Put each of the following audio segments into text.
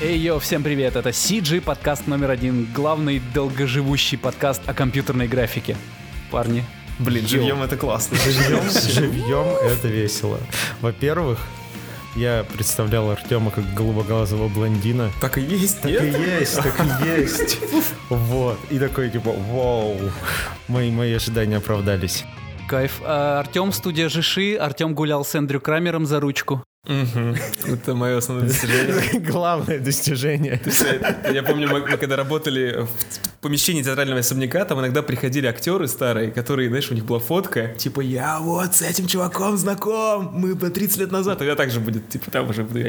Эй, йо, всем привет, это CG, подкаст номер один, главный долгоживущий подкаст о компьютерной графике. Парни, Блин, Йоу. живьем это классно. Живьем, живьем это весело. Во-первых, я представлял Артема как голубоглазого блондина. Так и есть, Так и нет? есть, так и есть. Вот. И такой типа, вау, мои, мои ожидания оправдались. кайф. А, Артем, студия Жиши, Артем гулял с Эндрю Крамером за ручку. Мгм. Это мое основное достижение. Главное достижение. Я помню, мы мы когда работали в помещении театрального особняка, там иногда приходили актеры старые, которые, знаешь, у них была фотка, типа, я вот с этим чуваком знаком, мы по 30 лет назад, и я также будет, типа, там уже буду.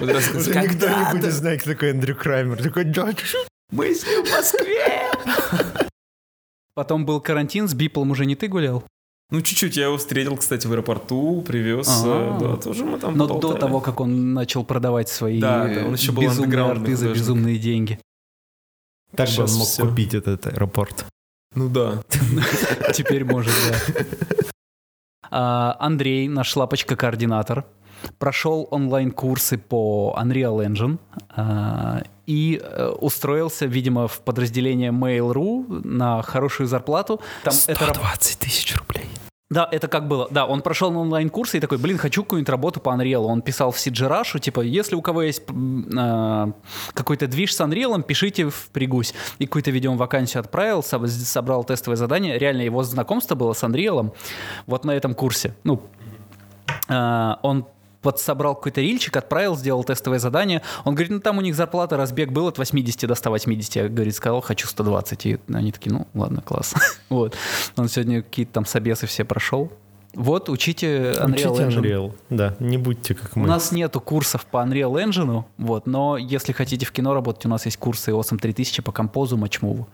Вот раз Уже никто не «Когда-то будет знать, кто такой Эндрю Краймер. Такой, «Да, Мы с ним в Москве. Потом был карантин, с Биплом уже не ты гулял? Ну, чуть-чуть я его встретил, кстати, в аэропорту, привез. Э, Да, тоже мы там Но до поболтали. того, как он начал продавать свои Да, да, он еще был безумные арты за безумные деньги. Так бы он Сейчас мог всё. купить этот аэропорт. Ну да. Теперь может, да. А, Андрей, наш лапочка-координатор, прошел онлайн-курсы по Unreal Engine а, и э, устроился, видимо, в подразделение Mail.ru на хорошую зарплату. Там это раб- 120 тысяч рублей. Да, это как было. Да, он прошел на онлайн-курсы и такой, блин, хочу какую-нибудь работу по Unreal. Он писал в Сиджирашу, типа, если у кого есть а, какой-то движ с Unreal, пишите в Пригусь. И какую-то, видимо, вакансию отправил, соб- собрал тестовое задание. Реально, его знакомство было с Unreal вот на этом курсе. Ну, а, он подсобрал какой-то рильчик, отправил, сделал тестовое задание. Он говорит, ну там у них зарплата, разбег был от 80 до 180. Я, говорит, сказал, хочу 120. И они такие, ну ладно, класс. вот. Он сегодня какие-то там собесы все прошел. Вот, учите Unreal Учите Engine. Unreal. Да, не будьте как У мы. нас нету курсов по Unreal Engine, вот, но если хотите в кино работать, у нас есть курсы Awesome 3000 по композу, матчмуву.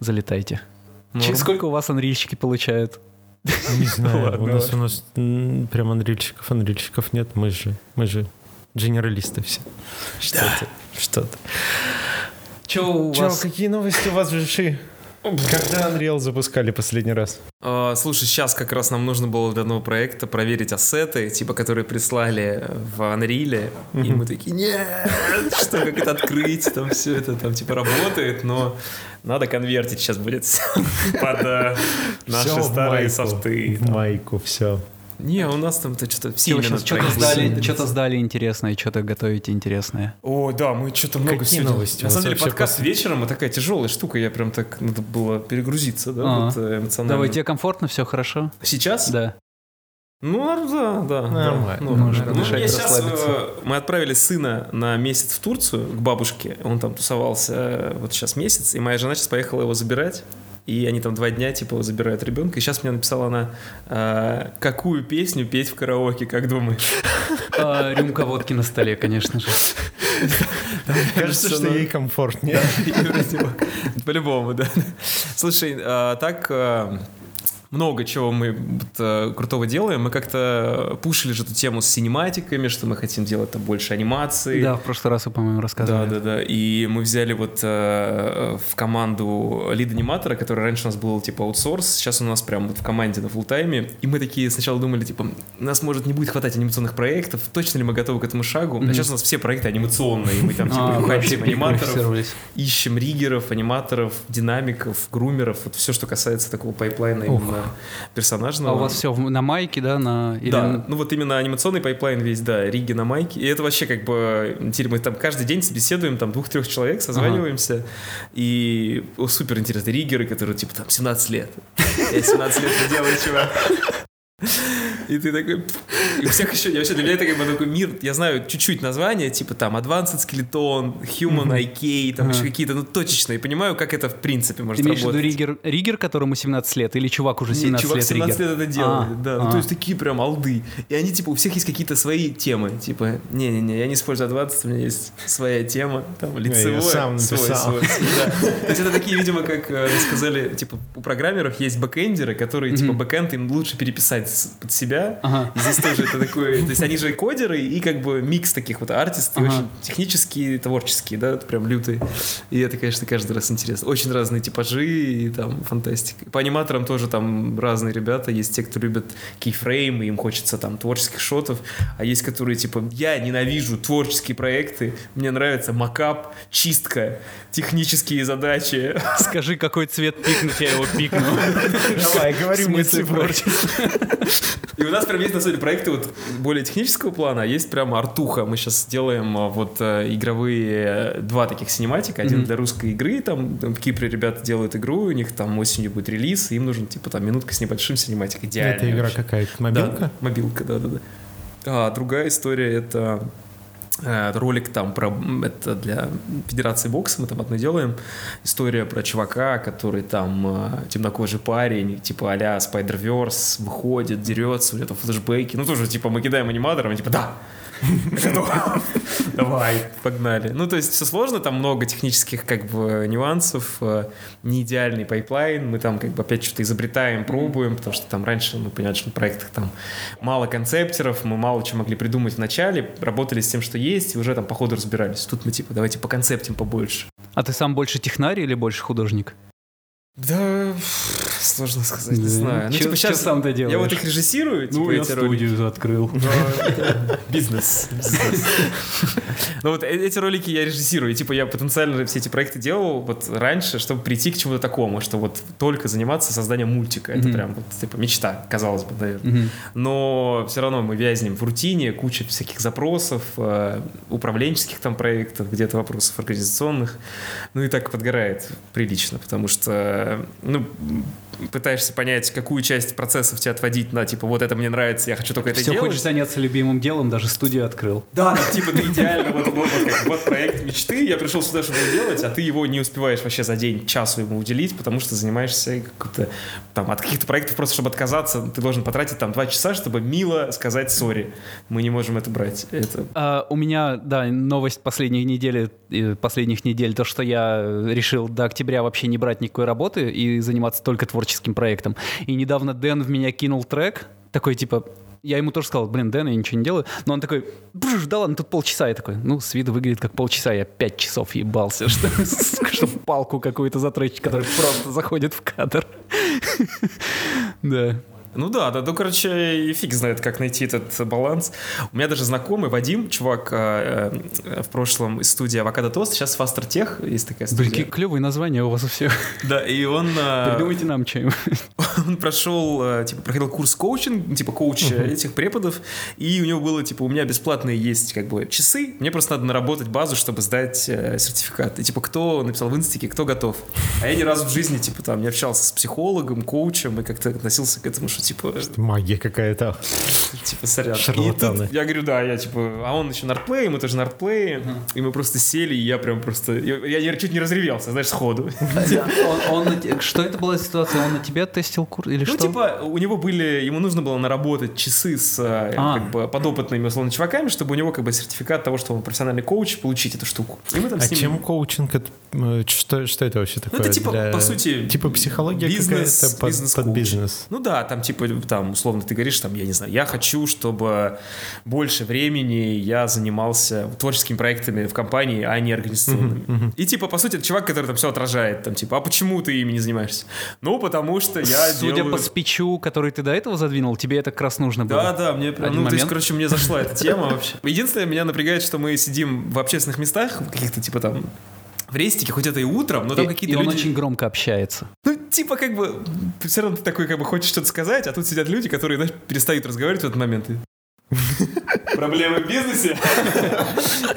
Залетайте. Норм. Сколько у вас анрильщики получают? Не знаю, Ладно, у нас, у нас м, прям анрильщиков, анрильщиков нет, мы же, мы же генералисты все. Что-то, что-то. Че у Че, вас? какие новости у вас в Жиши? Когда Unreal запускали последний раз? А, слушай, сейчас как раз нам нужно было для нового проекта проверить ассеты, типа, которые прислали в Unreal, и мы такие, нет, что, как это открыть, там все это там типа работает, но надо конвертить сейчас будет под э, наши старые софты. В майку, все. Не, у нас там-то что-то все сейчас что-то сдали, что-то сдали интересное, что-то готовите интересное. О, да, мы что-то много Какие сегодня- новости На самом деле, подкаст после- вечером, это такая тяжелая штука, я прям так, надо было перегрузиться, да, А. вот, э, эмоционально. Давай, тебе комфортно, все хорошо? Сейчас? Да. Ну, да, да. Нормально. да. Ну, Можно ну, дышать, я сейчас, расслабиться. э, мы отправили сына на месяц в Турцию к бабушке. Он там тусовался э, вот сейчас месяц, и моя жена сейчас поехала его забирать. И они там два дня, типа, забирают ребенка. И сейчас мне написала она, э, какую песню петь в караоке, как думаешь? А, Рюмка водки на столе, конечно же. Кажется, что ей комфортнее. По-любому, да. Слушай, а, так много чего мы вот, а, крутого делаем. Мы как-то пушили же эту тему с синематиками, что мы хотим делать там больше анимации. Да, в прошлый раз вы, по-моему, Да, рассказывали. да, да. И мы взяли вот э, в команду лид-аниматора, который раньше у нас был типа аутсорс, сейчас он у нас прям вот в команде на фултайме. И мы такие сначала думали, типа, нас может не будет хватать анимационных проектов, точно ли мы готовы к этому шагу? А Мгм. сейчас у нас все проекты анимационные, мы там типа А, типа, аниматоров, переквалифицировались. ищем риггеров, аниматоров, динамиков, грумеров, вот все, что касается такого пайплайна именно персонажного. А у вас все на майке, да, на... или Да, ну вот именно анимационный пайплайн весь, да, риги на майке. И это вообще как бы, интересно, мы там каждый день беседуем, там двух-трех человек, созваниваемся. И о, супер интересно, риггеры, которые типа там 17 лет. Я 17 лет это делаю, чувак. И ты такой... И у всех еще... Я вообще, для меня бы такой мир... Я знаю чуть-чуть названия, типа там Advanced Skeleton, Human IK, там Ага. еще какие-то, ну, точечные. понимаю, как это в принципе Ты может имеешь в виду работать. Ригер, Ригер, которому 17 лет, или чувак уже Нет, 17 чувак лет 17 Ригер? лет это делает, А, да. Ну, а. то есть такие прям алды. И они, типа, у всех есть какие-то свои темы. Типа, не-не-не, я не использую 20, у меня есть своя тема, там, лицевой, сам свой, свой, свой, да. То есть это такие, видимо, как э, сказали, типа, у программеров есть бэкэндеры, которые, типа, бэкэнд им лучше переписать под себя, Ага. И здесь тоже это такой... То есть они же кодеры и как бы микс таких вот артистов, Ага. очень технические, творческие, да, это прям лютые. И это, конечно, каждый раз интересно. Очень разные типажи и там фантастика. По аниматорам тоже там разные ребята. Есть те, кто любят кейфреймы, им хочется там творческих шотов, а есть, которые типа, я ненавижу творческие проекты, мне нравится макап, чистка, технические задачи. Скажи, какой цвет пикнуть, я его пикну. Давай, говори мне цифры. И у нас прям есть, на самом деле, проекты вот более технического плана, а есть прям артуха. Мы сейчас делаем а, вот э, игровые, э, два таких синематика. Один Мгм. для русской игры, там, там в Кипре ребята делают игру, у них там осенью будет релиз, им нужен, типа, там, минутка с небольшим синематик. Идеально. Это игра какая-то, Да, мобилка? мобилка, да-да-да. А другая история — это ролик там про это для Федерации бокса мы там одно делаем история про чувака который там э, темнокожий парень типа а-ля Spider-Verse выходит дерется у него флешбеки ну тоже типа мы кидаем аниматорам и типа да. Давай, погнали. Ну, то есть все сложно, там много технических как бы нюансов, э, не идеальный пайплайн, мы там как бы опять что-то изобретаем, пробуем, потому что там раньше мы поняли, что на проектах там мало концептеров, мы мало чего могли придумать в начале, работали с тем, что есть, и уже там по ходу разбирались. Тут мы типа давайте по концептим побольше. А ты сам больше технарий или больше художник? Да, сложно сказать, не знаю. Ну, Чё- типа сейчас сам-то я вот делаешь? их режиссирую, типа Ну, я эти ролики. студию открыл. Бизнес. Ну вот э- эти ролики я режиссирую. Типа я потенциально все эти проекты делал вот раньше, чтобы прийти к чему-то такому, что вот только заниматься созданием мультика. Это прям вот типа мечта, казалось бы, наверное. Но все равно мы вязнем в рутине, куча всяких запросов, э, управленческих там проектов, где-то вопросов организационных. Ну и так подгорает прилично, потому что, ну, пытаешься понять, какую часть процессов тебе отводить на, типа, вот это мне нравится, я хочу только это Все делать. хочешь заняться любимым делом, даже студию открыл. Да, ну, типа ты идеально, вот, вот, проект мечты, я пришел сюда, чтобы делать, а ты его не успеваешь вообще за день часу ему уделить, потому что занимаешься какой-то, там, от каких-то проектов просто, чтобы отказаться, ты должен потратить там два часа, чтобы мило сказать сори. Мы не можем это брать. Это А, у меня, да, новость последних недель, э, последних недель, то, что я решил до октября вообще не брать никакой работы и заниматься только творческим проектом. И недавно Дэн в меня кинул трек, такой типа, я ему тоже сказал, блин, Дэн, я ничего не делаю. Но он такой, «Бжж, да ладно, тут полчаса. Я такой, ну, с виду выглядит как полчаса. Я пять часов ебался, что, чтобы палку какую-то затречь, которая просто заходит в кадр. Да. Ну да, да, ну, короче, и фиг знает, как найти этот баланс. У меня даже знакомый Вадим, чувак э, э, в прошлом из студии Авокадо Тост, сейчас Faster Tech, есть такая Блин, студия. какие клевые названия у вас у всех. Да, и он... э, Придумайте нам что-нибудь. он прошел, э, типа, проходил курс коучинг, типа, коуча этих преподов, и у него было, типа, у меня бесплатные есть, как бы, часы, мне просто надо наработать базу, чтобы сдать э, сертификат. И, типа, кто написал в инстике, кто готов. А я ни разу в жизни, типа, там, не общался с психологом, коучем, и как-то относился к этому, что, типа, Магия какая-то. типа, сорян. Шарлатаны. тут я говорю, да, я, типа, а он еще на артплее, мы тоже на артплее, и мы просто сели, и я прям просто, я, я чуть не разревелся, знаешь, сходу. Он, что это была ситуация? Он на тебя тестил курс или Ну, что? типа, у него были, ему нужно было наработать часы с э, А. как бы подопытными, условно, чуваками, чтобы у него как бы сертификат того, что он профессиональный коуч, получить эту штуку. И мы там А с ним... чем коучинг? это, э, Что, что это вообще Ну, такое? это типа, для- по сути, Типа психология бизнес, какая-то под, бизнес под бизнес. Ну да, там типа, там, условно, ты говоришь, там, я не знаю, я хочу, чтобы больше времени я занимался творческими проектами в компании, а не организационными. И типа, по сути, это чувак, который там все отражает, там, типа, а почему ты ими не занимаешься? Ну, потому что я Судя делаю... по спичу, который ты до этого задвинул, тебе это как раз нужно было. Да, да, мне Один ну, то есть, момент. короче, мне зашла эта тема вообще. Единственное, меня напрягает, что мы сидим в общественных местах, в каких-то, типа, там, в рестике, хоть это и утром, но там какие-то и он люди... очень громко общается. Ну, типа, как бы, все равно ты такой, как бы, хочешь что-то сказать, а тут сидят люди, которые, знаешь, перестают разговаривать в этот момент. Проблемы в бизнесе?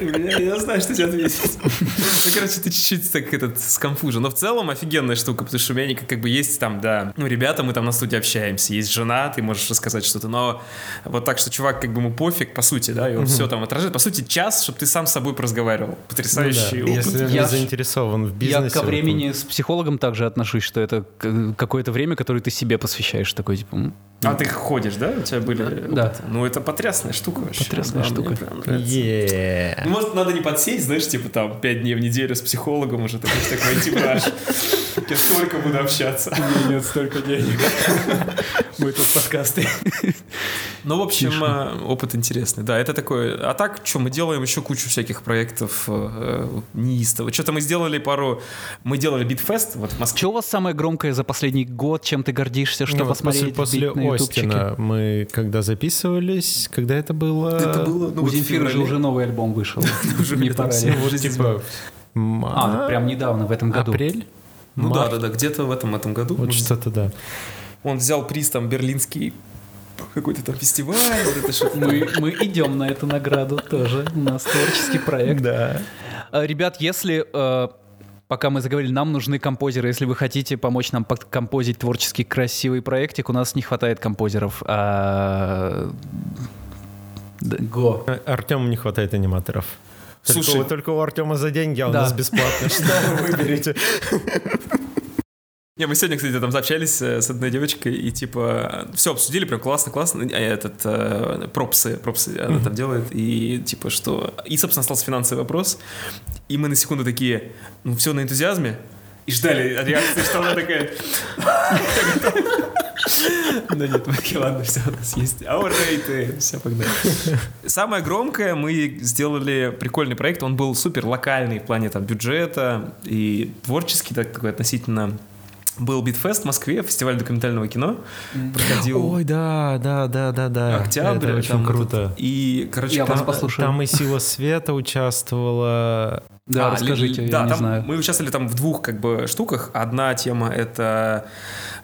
Я я знаю, что тебе ответить. Ну, короче, ты чуть-чуть так этот скомфужен. Но в целом офигенная штука, потому что у меня как бы есть там, да, ну, ребята, мы там на студии общаемся, есть жена, ты можешь рассказать что-то, но вот так, что чувак, как бы ему пофиг, по сути, да, и он все там отражает. По сути, час, чтобы ты сам с собой поразговаривал. Потрясающий Ну опыт. Если Я- не заинтересован в бизнесе. Я ко времени с психологом также отношусь, что это какое-то время, которое ты себе посвящаешь. Такой, типа, А ты ходишь, да? У тебя были Да. опыты? Ну, это потрясная штука вообще. Потрясная Да, штука. Е. Ну, может, надо не подсесть, знаешь, типа там пять дней в неделю с психологом уже такой, так войти в раж. Я столько буду общаться. нет столько денег. Мы тут подкасты. Ну, в общем, Тише. э, опыт интересный. Да, это такое. А так, что мы делаем еще кучу всяких проектов э, неистово. Что-то мы сделали пару... Мы делали Битфест вот в Москве. Что у вас самое громкое за последний год? Чем ты гордишься, что Ну, посмотреть? после, после бить на ютубчике? Остина мы когда записывались, когда это было? Это было, ну, У вот в Земфира же уже новый альбом вышел. Уже Не пора жизнь типа А, прям недавно, в этом году. апрель? Ну да, да, да, где-то в этом, этом году. Вот что-то да. Он взял приз там берлинский какой-то там фестиваль, вот это что-то. Мы, мы идем на эту награду тоже. У нас творческий проект. Да. А, Ребят, если э, пока мы заговорили, нам нужны композеры. Если вы хотите помочь нам композить творческий красивый проектик, у нас не хватает композеров. А, Го. Артему не хватает аниматоров. Только Слушай. только у Артема за деньги, а у Да. нас бесплатно. Что вы выберете? Не, мы сегодня, кстати, там общались э, с одной девочкой и типа все обсудили, прям классно, классно. А Этот э, пропсы, пропсы она там делает и типа что. И, собственно, остался финансовый вопрос. И мы на секунду такие, ну все на энтузиазме. И ждали реакции, что она такая. Да нет, мы такие, ладно, все, у нас есть аурейты, все, погнали. Самое громкое, мы сделали прикольный проект, он был супер локальный в плане там бюджета и творческий, так, такой относительно был Beat Fest в Москве, фестиваль документального кино. Проходил Ой, да, да, да, да, да. октябрь. Это очень там круто. и, короче, Я там- вас послушаю. Там и Сила Света участвовала. Да, А, расскажите, ли- я да, не там знаю. Мы участвовали там в двух как бы штуках. Одна тема это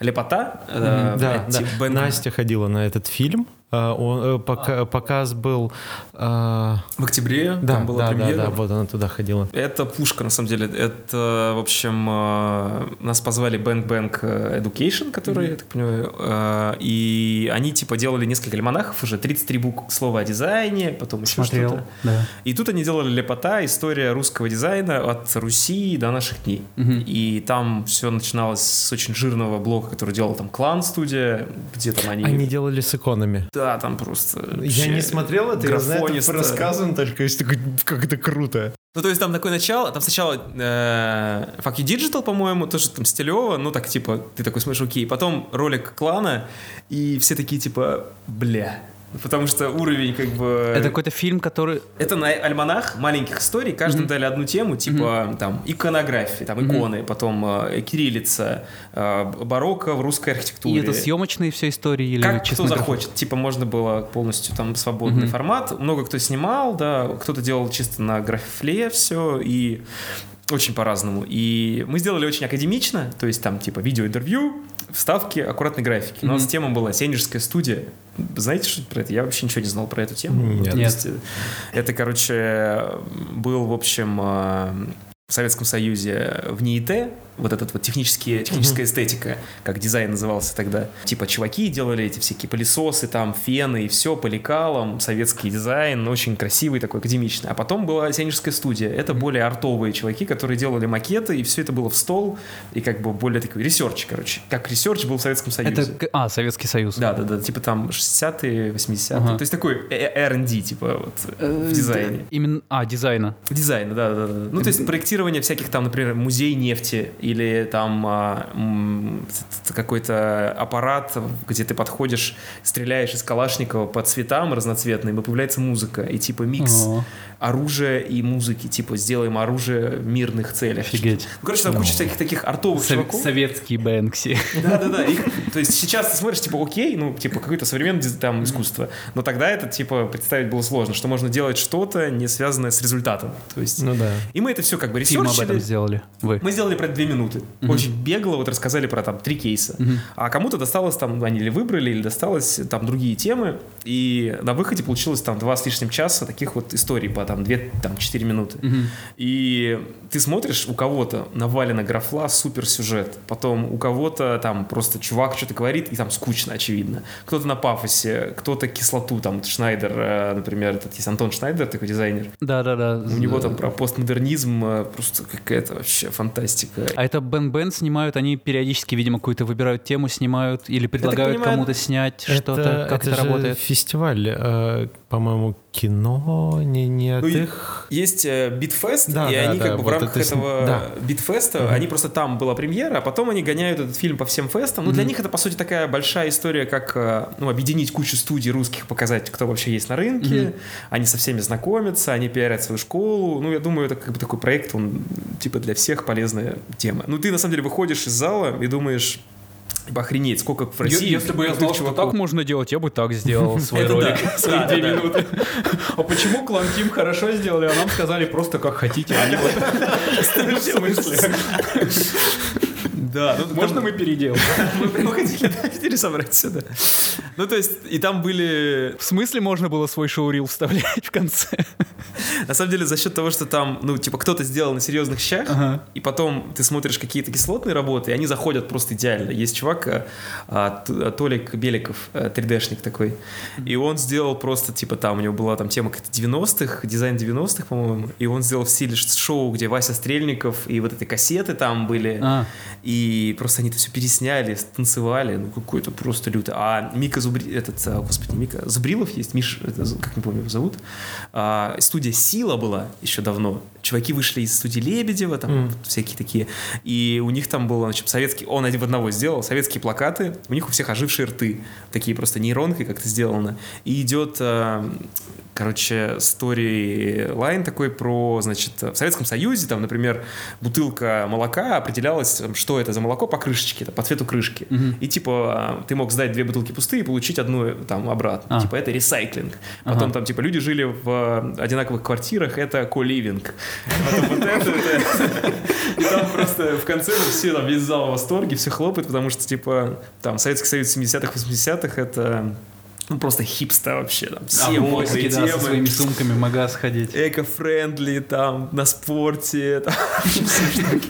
лепота. э, Да, да. типа Бен- Настя ходила на этот фильм. А, он, э, пока- показ был... а, В октябре Да, там была да, да, премьера. да, вот она туда ходила. Это пушка, на самом деле. Это, в общем, э, нас позвали Bang Bang Education, который, я так понимаю, э, и они, типа, делали несколько альманахов уже, 33 букв слова о дизайне, потом еще Смотрел, что-то. да. И тут они делали лепота, история русского дизайна от Руси до наших дней. Мгм. И там все начиналось с очень жирного блока, который делал там Клан студия, где там они... Они делали с иконами. Да, там просто... Я не смотрел это, я знаю это рассказам только, такой, как это круто. Ну, то есть там такое начало, там сначала э, Fuck You Digital, по-моему, тоже там стилево, ну, так, типа, ты такой смотришь, окей, потом ролик клана, и все такие, типа, бля, потому что уровень, как бы... Это какой-то фильм, который... Это на альманах маленьких историй, каждому дали одну тему, типа там иконографии, там иконы, потом э, кириллица, э, барокко в русской архитектуре. И это съемочные все истории или Как чисто кто захочет. Типа можно было полностью там свободный формат. Много кто снимал, да, кто-то делал чисто на графле все и очень по-разному. И мы сделали очень академично, то есть там типа видеоинтервью, вставки, аккуратной графики. У нас тема была Сенежская студия. Знаете что про это? Я вообще ничего не знал про эту тему. Нет. Есть, э, Это, короче, был, в общем, э, в Советском Союзе ВНИИТЭ, вот этот вот технические, техническая эстетика, как дизайн назывался тогда. Типа чуваки делали эти всякие пылесосы, там фены и все по лекалам, советский дизайн, очень красивый такой, академичный. А потом была Сенежская студия. Это более артовые чуваки, которые делали макеты, и все это было в стол, и как бы более такой research, короче. Как research был в Советском Союзе. Это... А, Советский Союз. Да, да, да, типа там 60-е, 80-е. Ага. То есть такой э- R&D, типа вот Э, в дизайне. Именно... А, дизайна. Дизайн, да, да, да. Ну, то есть проектирование всяких там, например, музей нефти или там а, какой-то аппарат, где ты подходишь, стреляешь из Калашникова по цветам разноцветным, и появляется музыка, и типа микс О, оружия и музыки, типа сделаем оружие в мирных целях. Офигеть. Ну, короче, там куча всяких таких артовых Сов- чуваков. Советский Бэнкси. Да, да, да. То есть сейчас ты смотришь, типа, окей, ну, типа, какое-то современное там искусство. Но тогда это, типа, представить было сложно, что можно делать что-то, не связанное с результатом. То есть. Ну да. И мы это все как бы Фильм об этом ресерчили. сделали. Вы. Мы сделали про две минуты. Очень бегло вот рассказали про там три кейса. А кому-то досталось там, они или выбрали, или досталось там другие темы. И на выходе получилось там два с лишним часа таких вот историй по там две, там четыре минуты. И ты смотришь, у кого-то навалена графла, супер сюжет. Потом у кого-то там просто чувак что-то говорит, и там скучно, очевидно. Кто-то на пафосе, кто-то кислоту, там Шнайдер, э, например, этот есть Антон Шнайдер, такой дизайнер. Да-да-да. У него там про постмодернизм э, просто какая-то вообще фантастика. А это Бит, Бит снимают, они периодически, видимо, какую-то выбирают тему, снимают или предлагают кому-то снять что-то, как это, же работает. фестиваль. По-моему, кино не, не от Ну, их... Есть э, Beat Fest, Да, и да, они да, как бы в вот рамках это этого да. Beat Fest а, они просто там была премьера, а потом они гоняют этот фильм по всем фестам. Ну, для них это, по сути, такая большая история, как э, ну, объединить кучу студий русских, показать, кто вообще есть на рынке. Они со всеми знакомятся, они пиарят свою школу. Ну, я думаю, это как бы такой проект, он типа для всех полезная тема. Ну, ты на самом деле выходишь из зала и думаешь, охренеть, сколько в России Если бы я знал, что чуваков. так можно делать, я бы так сделал свой ролик. Свои две минуты. А почему Клан Тим хорошо сделали, а нам сказали просто как хотите? не вот. Да, ну, Можно там- мы переделаем? Мы прямо хотели да, пересобрать сюда. Ну, то есть, и там были... В смысле можно было свой шоурил вставлять в конце? На самом деле, за счет того, что там, ну, типа, кто-то сделал на серьезных щах, Ага. и потом ты смотришь какие-то кислотные работы, и они заходят просто идеально. Есть чувак, а, а, а, Толик Беликов, а, 3D-шник такой, и он сделал просто, типа, там, у него была там тема как-то 90-х, дизайн 90-х, по-моему, и он сделал в стиле шоу, где Вася Стрельников и вот эти кассеты там были, А. и просто они это все пересняли, танцевали, ну, какой-то просто люто. А Мика Зубри... этот, а, господи, Мика Зубрилов есть, Миш, это, как не помню его зовут, А, студия Сила была еще давно. Чуваки вышли из студии Лебедева, там вот всякие такие. И у них там было, значит, советский, он один в одного сделал, советские плакаты, у них у всех ожившие рты, такие просто нейронкой как-то сделано. И идет, а, короче, storyline такой про, значит, в Советском Союзе, там, например, бутылка молока определялась, что это за молоко по крышечке, по цвету крышки. И типа а, ты мог сдать две бутылки пустые и получить одну там обратно. А. Типа это recycling. Потом Ага. там типа люди жили в одинаковых квартирах, это коливинг. Потом вот это, это. И там просто в конце все там весь зал в восторге, все хлопают, потому что типа там Советский Союз 70-х, 80-х это ну просто хипста вообще, там все модные да, со своими темы. сумками в магаз ходить. Эко-френдли, там, на спорте, там.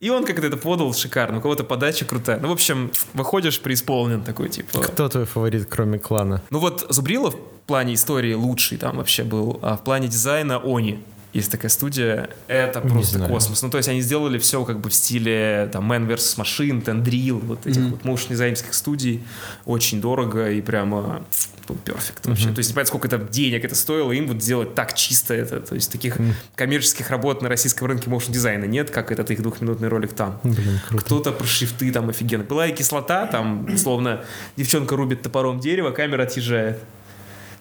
И он как-то это подал шикарно, у кого-то подача крутая. Ну, в общем, выходишь преисполнен такой, типа... Кто твой фаворит, кроме клана? Ну вот Зубрилов в плане истории лучший там вообще был, а в плане дизайна Они. Есть такая студия, это Не просто знаю. космос. Ну, то есть они сделали все как бы в стиле там Man vs. Machine, Tendril, вот этих Мгм. вот дизайнерских студий. Очень дорого и прямо был перфект вообще. То есть не понятно, сколько это денег это стоило им вот сделать так чисто это. То есть таких коммерческих работ на российском рынке моушн дизайна нет, как этот их двухминутный ролик там. Блин, круто. Кто-то про шрифты там офигенно. Была и кислота, там, словно девчонка рубит топором дерево, камера отъезжает.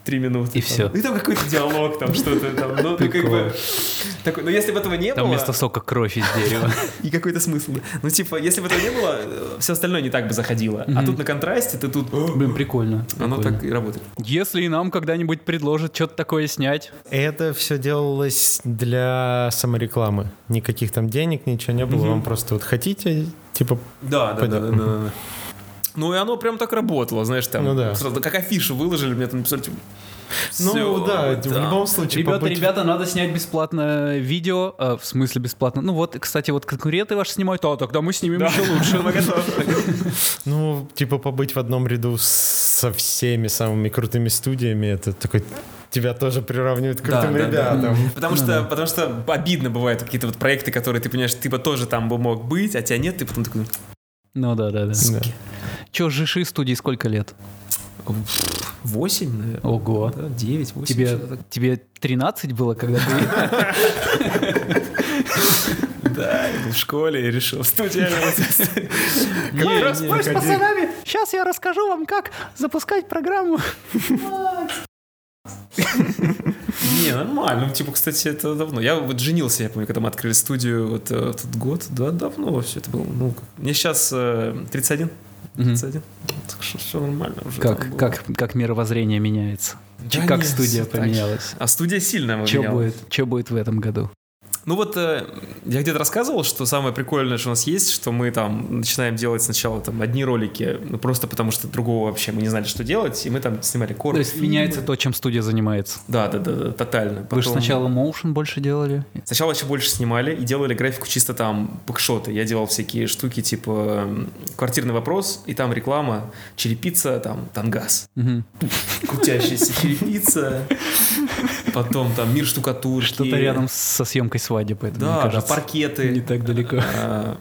Три минуты. И там. всё. И там какой-то диалог, там что-то там. Ну, ну, как бы... Такой, но если бы этого не Там было... вместо сока кровь из дерева. И какой-то смысл. да. Ну, типа, если бы этого не было, все остальное не так бы заходило. А тут на контрасте ты тут... Блин, прикольно. Оно так и работает. Если и нам когда-нибудь предложат что-то такое снять, Это все делалось для саморекламы. Никаких там денег, ничего не было. Вам просто вот хотите, типа, Да, да, да, да. Ну и оно прям так работало, знаешь, там, Ну да. сразу как афишу выложили, мне там написали, типа, ну «Всё, да, в да». любом случае. Ребята, побыть- ребята, надо снять бесплатно видео. э, в смысле бесплатно? Ну вот, кстати, вот конкуренты ваши снимают, а тогда мы снимем еще лучше. Мы готовы. Ну, типа побыть в одном ряду со всеми самыми крутыми студиями, это такой тебя тоже приравнивают к Да, крутым да, да. ребятам. Потому что, потому что обидно бывает какие-то вот проекты, которые ты понимаешь, ты бы тоже там бы мог быть, а тебя нет, ты потом такой, Ну да, да, да. Да. Че, Жиши студии сколько лет? 8, наверное. Ого. Да, 9, 8. Тебе, тебе 13 было, когда ты... Да, в школе и решил. Не, распой с пацанами. Сейчас я расскажу вам, как запускать программу. Не, нормально. Ну, типа, кстати, это давно. Я вот женился, я помню, когда мы открыли студию вот э, этот год. Да, давно все это было. Ну, мне сейчас э, 31. 31. Так что все нормально уже. Как, как, как мировоззрение меняется? Да как нет, студия же. поменялась? А студия сильно Что поменялась. будет, что будет в этом году? Ну вот э, я где-то рассказывал, что самое прикольное, что у нас есть, что мы там начинаем делать сначала там одни ролики, ну просто потому что другого вообще мы не знали, что делать, и мы там снимали То коротко. есть меняется то, чем студия занимается. Да, да, да, да, тотально. Вы же Потом- сначала моушен больше делали? Сначала еще больше снимали и делали графику чисто там бэкшоты. Я делал всякие штуки типа эм, квартирный вопрос, и там реклама, черепица, там тангас. Мгм. Крутящаяся черепица. Потом там мир штукатурки. Что-то рядом со съемкой свадьбы. это, Да, да, кажется, паркеты. Не так далеко.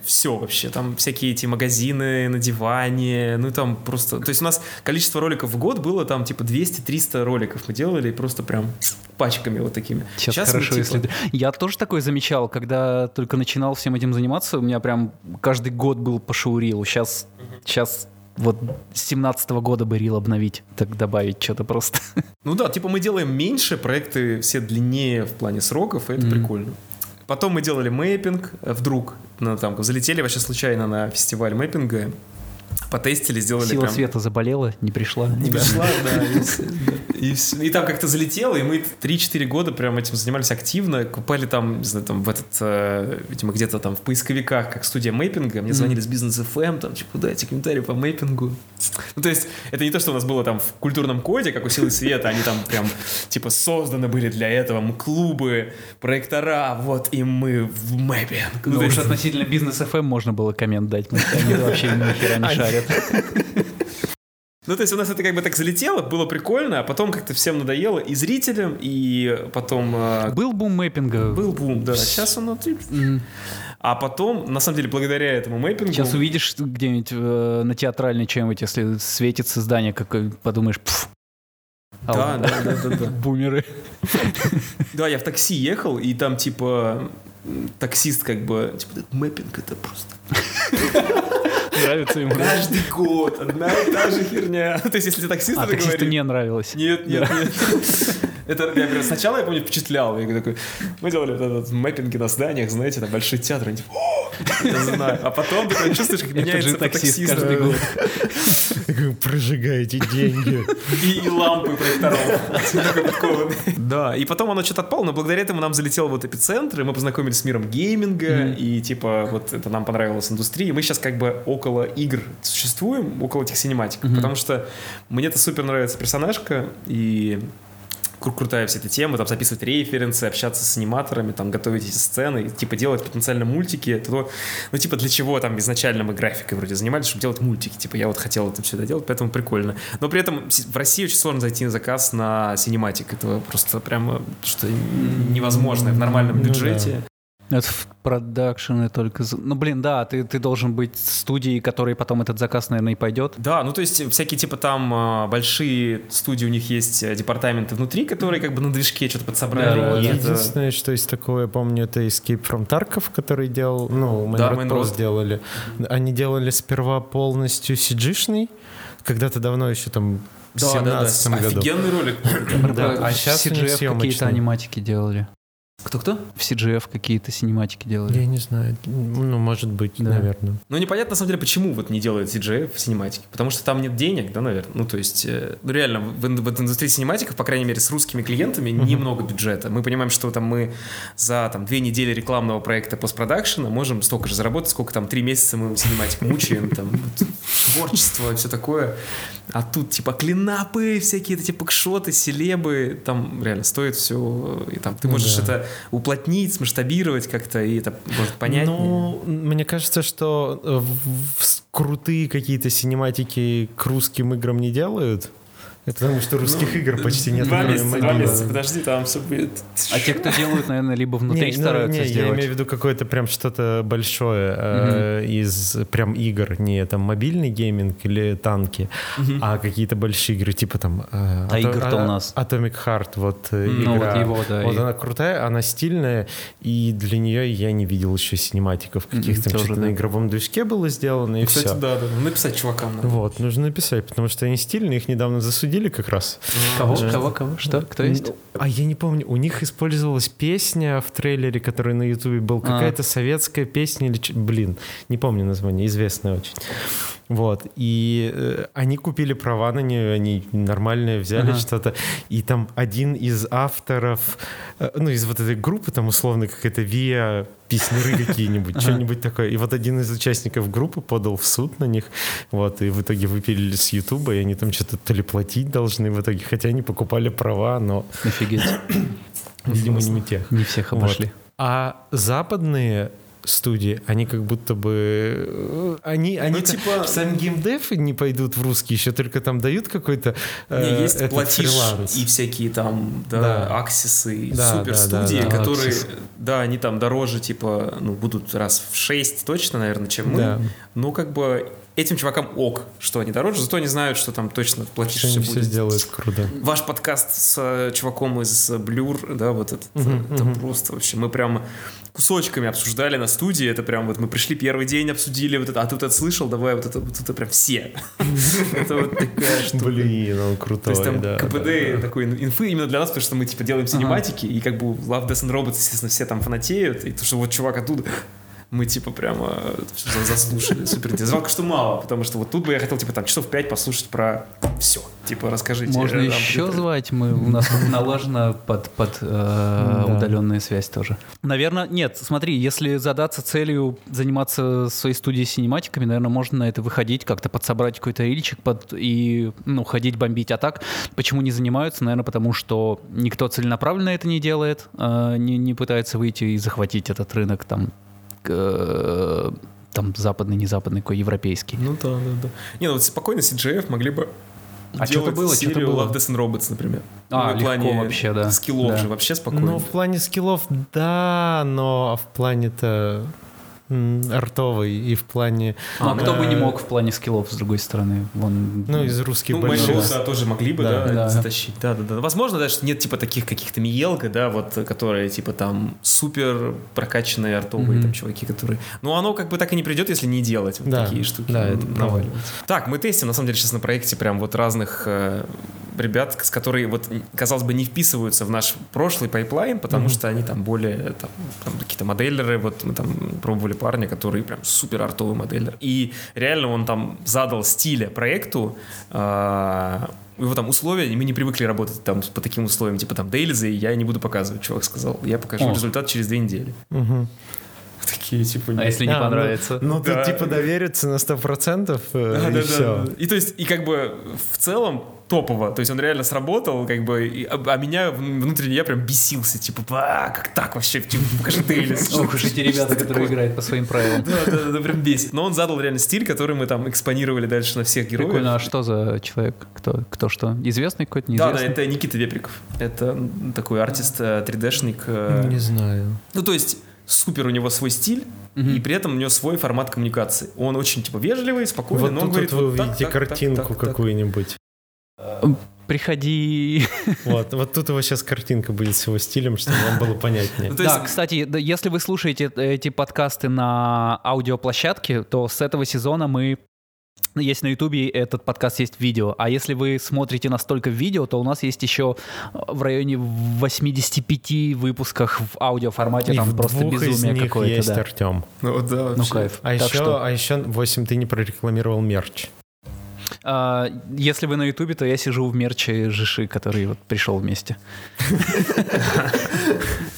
все вообще, там всякие эти магазины на диване, ну там просто, то есть у нас количество роликов в год было там типа 200-300 роликов мы делали, просто прям пачками вот такими. Сейчас, мы, хорошо, типа, если... Я тоже такое замечал, когда только начинал всем этим заниматься, у меня прям каждый год был по шоурилу. Сейчас, сейчас вот с 17 года бы рил обновить, так добавить что-то просто. Ну да, типа мы делаем меньше, проекты все длиннее в плане сроков, и это Мгм. прикольно. Потом мы делали мэппинг, э, вдруг, ну, там, залетели вообще случайно на фестиваль мэппинга, потестили, сделали Сила прям... света заболела, не пришла. Не Да. пришла, да. И, там как-то залетело, и мы 3-4 года прям этим занимались активно. Купали там, не знаю, там в этот, э, видимо, где-то там в поисковиках, как студия мэппинга. Мне звонили с бизнес FM, там, типа, дайте комментарий по мэппингу. Ну, то есть, это не то, что у нас было там в культурном коде, как у Силы Света, они там прям, типа, созданы были для этого, м, клубы, проектора, вот, и мы в мэппинг. Ну, Ну то уж есть- относительно бизнес FM можно было коммент дать, потому что они вообще ни хера не шарят. Ну, то есть у нас это как бы так залетело, было прикольно, а потом как-то всем надоело и зрителям, и потом э, Был бум мэппинга. был бум, да. Сейчас он... А потом, на самом деле, благодаря этому мэппингу... Сейчас увидишь где-нибудь э, на театральной чем-нибудь, если светится здание, как подумаешь, пф. А Да, да, да, да, да. Бумеры. Да, я в такси ехал, и там, типа, таксист как бы, типа, мэппинг это просто Нравится ему. каждый год одна и та же херня. То есть, если таксист А таксисту говорит... не нравилось. Нет, нет, нет. Это, я говорю, сначала, я помню, впечатлял. Я такой, мы делали вот этот мэппинги на зданиях, знаете, там большой театр, они типа, «О, я знаю. А потом ты чувствуешь, как Это меняется таксист таксист. каждый год. Прожигаете деньги. И, и лампы проекторов. Да, и потом оно что-то отпало, но благодаря этому нам залетел вот эпицентр, и мы познакомились с миром гейминга, и типа вот это нам понравилась индустрия, и мы сейчас как бы около игр существуем, около этих синематиков, потому что мне это супер нравится персонажка, и крутая вся эта тема, там записывать референсы, общаться с аниматорами, там готовить эти сцены, типа делать потенциально мультики, то, ну типа для чего там изначально мы графикой вроде занимались, чтобы делать мультики, типа я вот хотел это все делать, поэтому прикольно. Но при этом в России очень сложно зайти на заказ на cinematic, это просто прямо что невозможно в нормальном Ну да. Это в продакшены только... Ну, блин, да, ты, ты должен быть студией, которой потом этот заказ, наверное, и пойдет. Да, ну то есть всякие типа там а, большие студии, у них есть э, департаменты внутри, которые как бы на движке что-то подсобрали. Да, и да, это- Единственное, что есть такое, я помню, это Escape from Tarkov, который делал, ну, Да, Main Road Road. сделали. Они делали сперва полностью CG-шный, когда-то давно еще там в Да, да, да. 17 году. Офигенный ролик. Да, а сейчас CGF какие-то аниматики делали. Кто-кто? В CGF какие-то синематики делали. Я не знаю, ну, может быть, Да. наверное. Ну, непонятно, на самом деле, почему вот не делают CGF синематики. Потому что там нет денег, да, наверное. Ну, то есть, э, ну, реально, в, ин- в этой индустрии синематиков, по крайней мере, с русскими клиентами, немного бюджета. Мы понимаем, что там мы за там две недели рекламного проекта постпродакшена можем столько же заработать, сколько там три месяца мы cinematic мучаем, там, творчество все такое. А тут, типа, клинапы, всякие эти пакшоты, селебы, там реально стоит все, и там ты Ну можешь да. Уплотнить, смасштабировать как-то, и это может понять. Ну, мне кажется, что э, крутые какие-то синематики к русским играм не делают. Это потому что русских игр почти нет. Два кроме месяца, два месяца, подожди, там все будет. А те, кто делают, наверное, либо внутри Не, ну, стараются не, я сделать. имею в виду какое-то прям что-то большое э, из прям игр, не там мобильный gaming или танки, а какие-то большие игры, типа там... э, А игр-то у а- нас? Atomic Heart, вот э, Ну, игра. вот его, да. Вот и- она крутая, она стильная, и для нее я не видел еще синиматиков каких-то. тоже, Что-то да. на игровом движке было сделано, и Кстати, все. да, да. Написать чувакам надо. Вот, нужно написать, потому что они стильные, их недавно засудили как раз. Кого, Э, кого, кого? Что? Кто есть? Ну, А я не помню, у них использовалась песня в трейлере, который на Ютубе был, А. какая-то советская песня или... Блин, не помню название, известная очень. Вот, и э, они купили права на нее, они нормальные взяли Ага. что-то, и там один из авторов, э, ну, из вот этой группы, там условно какая-то ВИА, песнеры какие-нибудь, что-нибудь такое. И вот один из участников группы подал в суд на них, вот, и в итоге выпилили с Ютуба, и они там что-то то ли платить должны в итоге, хотя они покупали права, но, Офигеть. видимо, не у тех. Не всех Вот. обошли. А западные студии, они как будто бы... э, Они, они типа- сами геймдевы не пойдут в русский, еще только там дают какой-то э, Не, есть этот платишь фриланс. и всякие там, да, Да. аксисы, Да, супер да, да, да. которые, Аксис. да, они там дороже, типа, ну, будут раз в 6 точно, наверное, чем мы. Да. Ну, как бы этим чувакам ок, что они дороже, зато они знают, что там точно платишь, все они все будет. сделают круто. Ваш подкаст с э, чуваком из Blur, да, вот этот, Мгм, это мгм. просто вообще, мы прям кусочками обсуждали на студии, это прям вот мы пришли первый день, обсудили вот это, а ты вот это слышал, давай вот это, вот это прям все. Это вот такая штука. Блин, он То крутой, есть там. КПД такой инфы именно для нас, потому что мы типа делаем синематики, и как бы Love, Death and Robots, естественно, все там фанатеют, и то, что вот чувак оттуда, мы типа прямо за- заслушали. Супер. Жалко, что мало, потому что вот тут бы я хотел типа там часов пять послушать про все. Типа расскажите. Можно э, еще звать, мы, у нас налажена под, под э, Да. удаленная связь тоже. Наверное, нет, смотри, если задаться целью заниматься своей студией синематиками, наверное, можно на это выходить, как-то подсобрать какой-то рильчик под, и ну, ходить бомбить. А так, почему не занимаются? Наверное, потому что никто целенаправленно это не делает, э, не, не пытается выйти и захватить этот рынок там, э, там западный, не западный, какой европейский. Ну да, да, да. Не, ну вот спокойно CGF могли бы А что-то было, что-то серию было. Love, Death and Robots, например. А, Ну, в легко плане вообще, да. Скиллов Да. же вообще спокойно. Ну, в плане скиллов, да, но в плане-то артовый и в плане... Ну, а кто бы не э, мог в плане скиллов, с другой стороны? Вон, Ну, из русских Ну, больших. да, тоже могли бы, Да. да, Да. затащить. Да, да, да. Возможно, даже нет типа таких каких-то Миелга, да, вот, которые типа там супер прокачанные артовые Мгм. там чуваки, которые... Ну, оно как бы так и не придет, если не делать вот Да, такие штуки. да, это правда. наваливать. Так, мы тестим, на самом деле, сейчас на проекте прям вот разных э, ребят, с которые вот, казалось бы, не вписываются в наш прошлый pipeline, потому Мгм. что они там более там, там какие-то моделлеры, вот мы там пробовали парня, который прям супер артовый моделлер. И реально он там задал стиля проекту, а, его там условия, и мы не привыкли работать там по таким условиям, типа там dailies ы, я не буду показывать, чувак сказал. Я покажу О. результат через две недели. Мгм. Такие, типа... А если не А, ну, понравится? Ну, Да. тут типа довериться на 100% э, Да, и да, все. да. И то есть, и как бы в целом топово, то есть он реально сработал, как бы, и- а, а меня вн- внутренне я прям бесился, типа, а, как так вообще, типа, покажи Дейлис. Ох уж эти ребята, которые играют по своим правилам. Да, да, да, прям бесит. Но он задал реально стиль, который мы там экспонировали дальше на всех героев. Прикольно, а что за человек? Кто, кто что? Известный какой-то, Да, да, неизвестный? это Никита Веприков. Это такой артист, э, 3D-шник. э, Не знаю. Ну, то есть, супер у него свой стиль, и при этом у него свой формат коммуникации. Он очень, типа, вежливый, спокойный, Вот но он тут говорит, вот вы увидите так, картинку какую-нибудь. Приходи. Вот, вот тут его сейчас картинка будет с его стилем, чтобы вам было понятнее. Ну, то Да, есть, кстати, если вы слушаете эти подкасты на аудиоплощадке, то с этого сезона мы есть на Ютубе, этот подкаст есть в видео. А если вы смотрите настолько в видео, то у нас есть еще в районе 85 выпусках в аудиоформате. И там в просто двух из безумие них какое-то. есть да. Артем. ну, да, Ну кайф. А Так еще, что, а еще, 8, ты не прорекламировал мерч. а, если вы на Ютубе, то я сижу в мерче Жиши, который вот пришел вместе.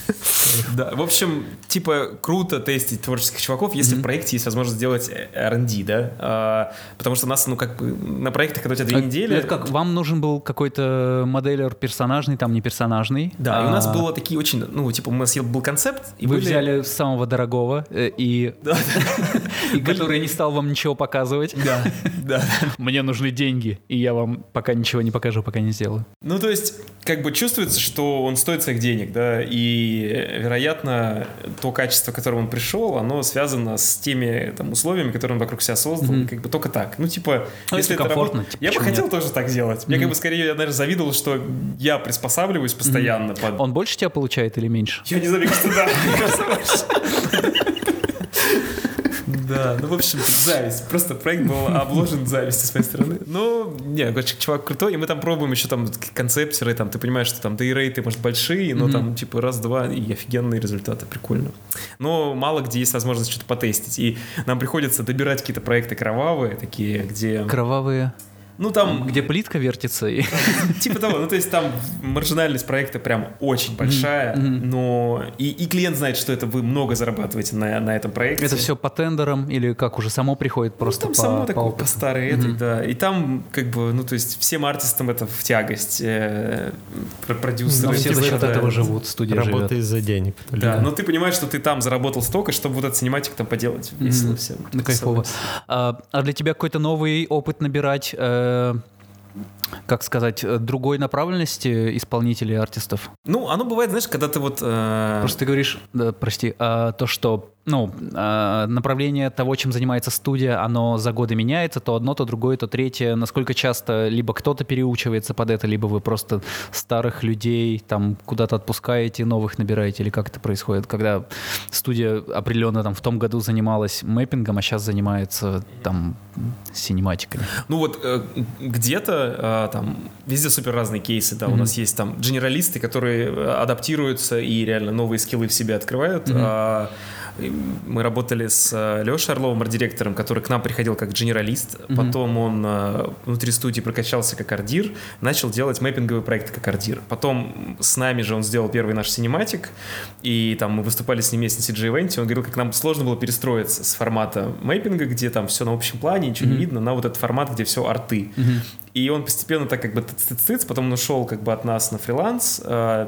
Да, в общем, типа, круто тестить творческих чуваков, если в проекте есть возможность сделать э, R&D, да? А, потому что нас, ну, как бы, на проектах, когда у тебя две А, недели... Это как, вам нужен был какой-то моделер персонажный, там не персонажный. Да, и у нас А, было такие очень, ну, типа, у нас был концепт, и Вы были- взяли самого дорогого, э, и который не стал вам ничего показывать. да, да. Мне нужны деньги, и я вам пока ничего не покажу, пока не сделаю. Ну, то есть, как бы чувствуется, что он стоит своих денег, да, и, э, вероятно, то качество, к которому он пришел, оно связано с теми там, условиями, которые он вокруг себя создал, и как бы только так. Ну, типа, Ну, если это это комфортно, работает- типа, Я бы хотел нет? тоже так делать. Мне как бы скорее, я, наверное, завидовал, что я приспосабливаюсь постоянно под... Он больше тебя получает или меньше? Я не знаю, кажется, да. Да, ну, в общем, зависть. Просто проект был обложен завистью с моей стороны. Ну, не, короче, чувак крутой, и мы там пробуем еще там концептеры, там, ты понимаешь, что там дейрейты, может, большие, но там, типа, раз-два, и офигенные результаты, прикольно. Но мало где есть возможность что-то потестить, и нам приходится добирать какие-то проекты кровавые, такие, где... Кровавые. Ну, там... Где плитка вертится. И... Типа того, ну, то есть там маржинальность проекта прям очень большая, но... И, и клиент знает, что это вы много зарабатываете на, на этом проекте. Это все по тендерам или как уже само приходит просто ну, там по, само по такое, по старой этой, да. И там, как бы, ну, то есть всем артистам это в тягость. Э, про- продюсеры. Но все за счет да. этого живут, студия Работа живет. из-за денег. Да, но ты понимаешь, что ты там заработал столько, чтобы вот этот синематик там поделать. Весело всем. Ну, кайфово. А, а для тебя какой-то новый опыт набирать, э, как сказать, э, другой направленности исполнителей, артистов? Ну, оно бывает, знаешь, когда ты вот... э, Просто ты говоришь, да, прости, а, то, что ну, а, направление того, чем занимается студия, оно за годы меняется, то одно, то другое, то третье. Насколько часто либо кто-то переучивается под это, либо вы просто старых людей там куда-то отпускаете, новых набираете, или как это происходит, когда студия определенно там в том году занималась мэппингом, а сейчас занимается там синематиками. Ну вот э, где-то э, там везде супер разные кейсы, да, у Мгм. нас есть там генералисты, которые э, адаптируются и реально новые скиллы в себе открывают. Мгм. А, мы работали с э, Лешей Орловым, арт-директором, который к нам приходил как генералист, Мгм. потом он э, внутри студии прокачался как ардир, начал делать мэппинговый проект как ардир. Потом с нами же он сделал первый наш синематик, и там мы выступали с ним вместе на CG-ивенте, он говорил, как нам сложно было перестроиться с формата мэппинга, где там все на общем плане, ничего не Мгм. видно, на вот этот формат, где все арты. И он постепенно так как бы тыц-тыц-тыц, потом он ушел как бы от нас на фриланс, э,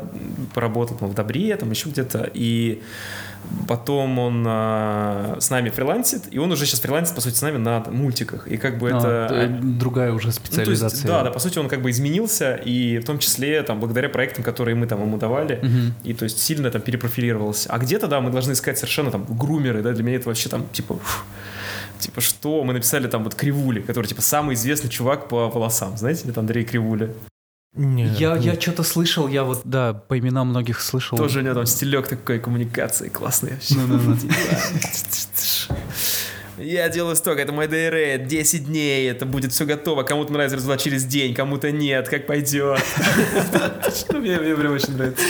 поработал там в Добре, там еще где-то, и потом он э, с нами фрилансит, и он уже сейчас фрилансит, по сути, с нами на мультиках. И как бы А, это... другая уже Ну, то есть, специализация. да, да, по сути, он как бы изменился, и в том числе там благодаря проектам, которые мы там ему давали, Мгм. и то есть сильно там перепрофилировался. А где-то, да, мы должны искать совершенно там грумеры, да, для меня это вообще там типа... фу, Типа, что? Мы написали там вот Кривули, который, типа, самый известный чувак по волосам. Знаете, это Андрей Кривуля. Нет, Я, ну, я что-то слышал, я вот, да, по именам многих слышал. Тоже у него там стилек такой коммуникации классный вообще. Ну-ну-ну. Типа, Я делаю столько, это мой ДР, 10 дней, это будет все готово. Кому-то нравится результат через день, кому-то нет, как пойдет. Что мне мне прям очень нравится.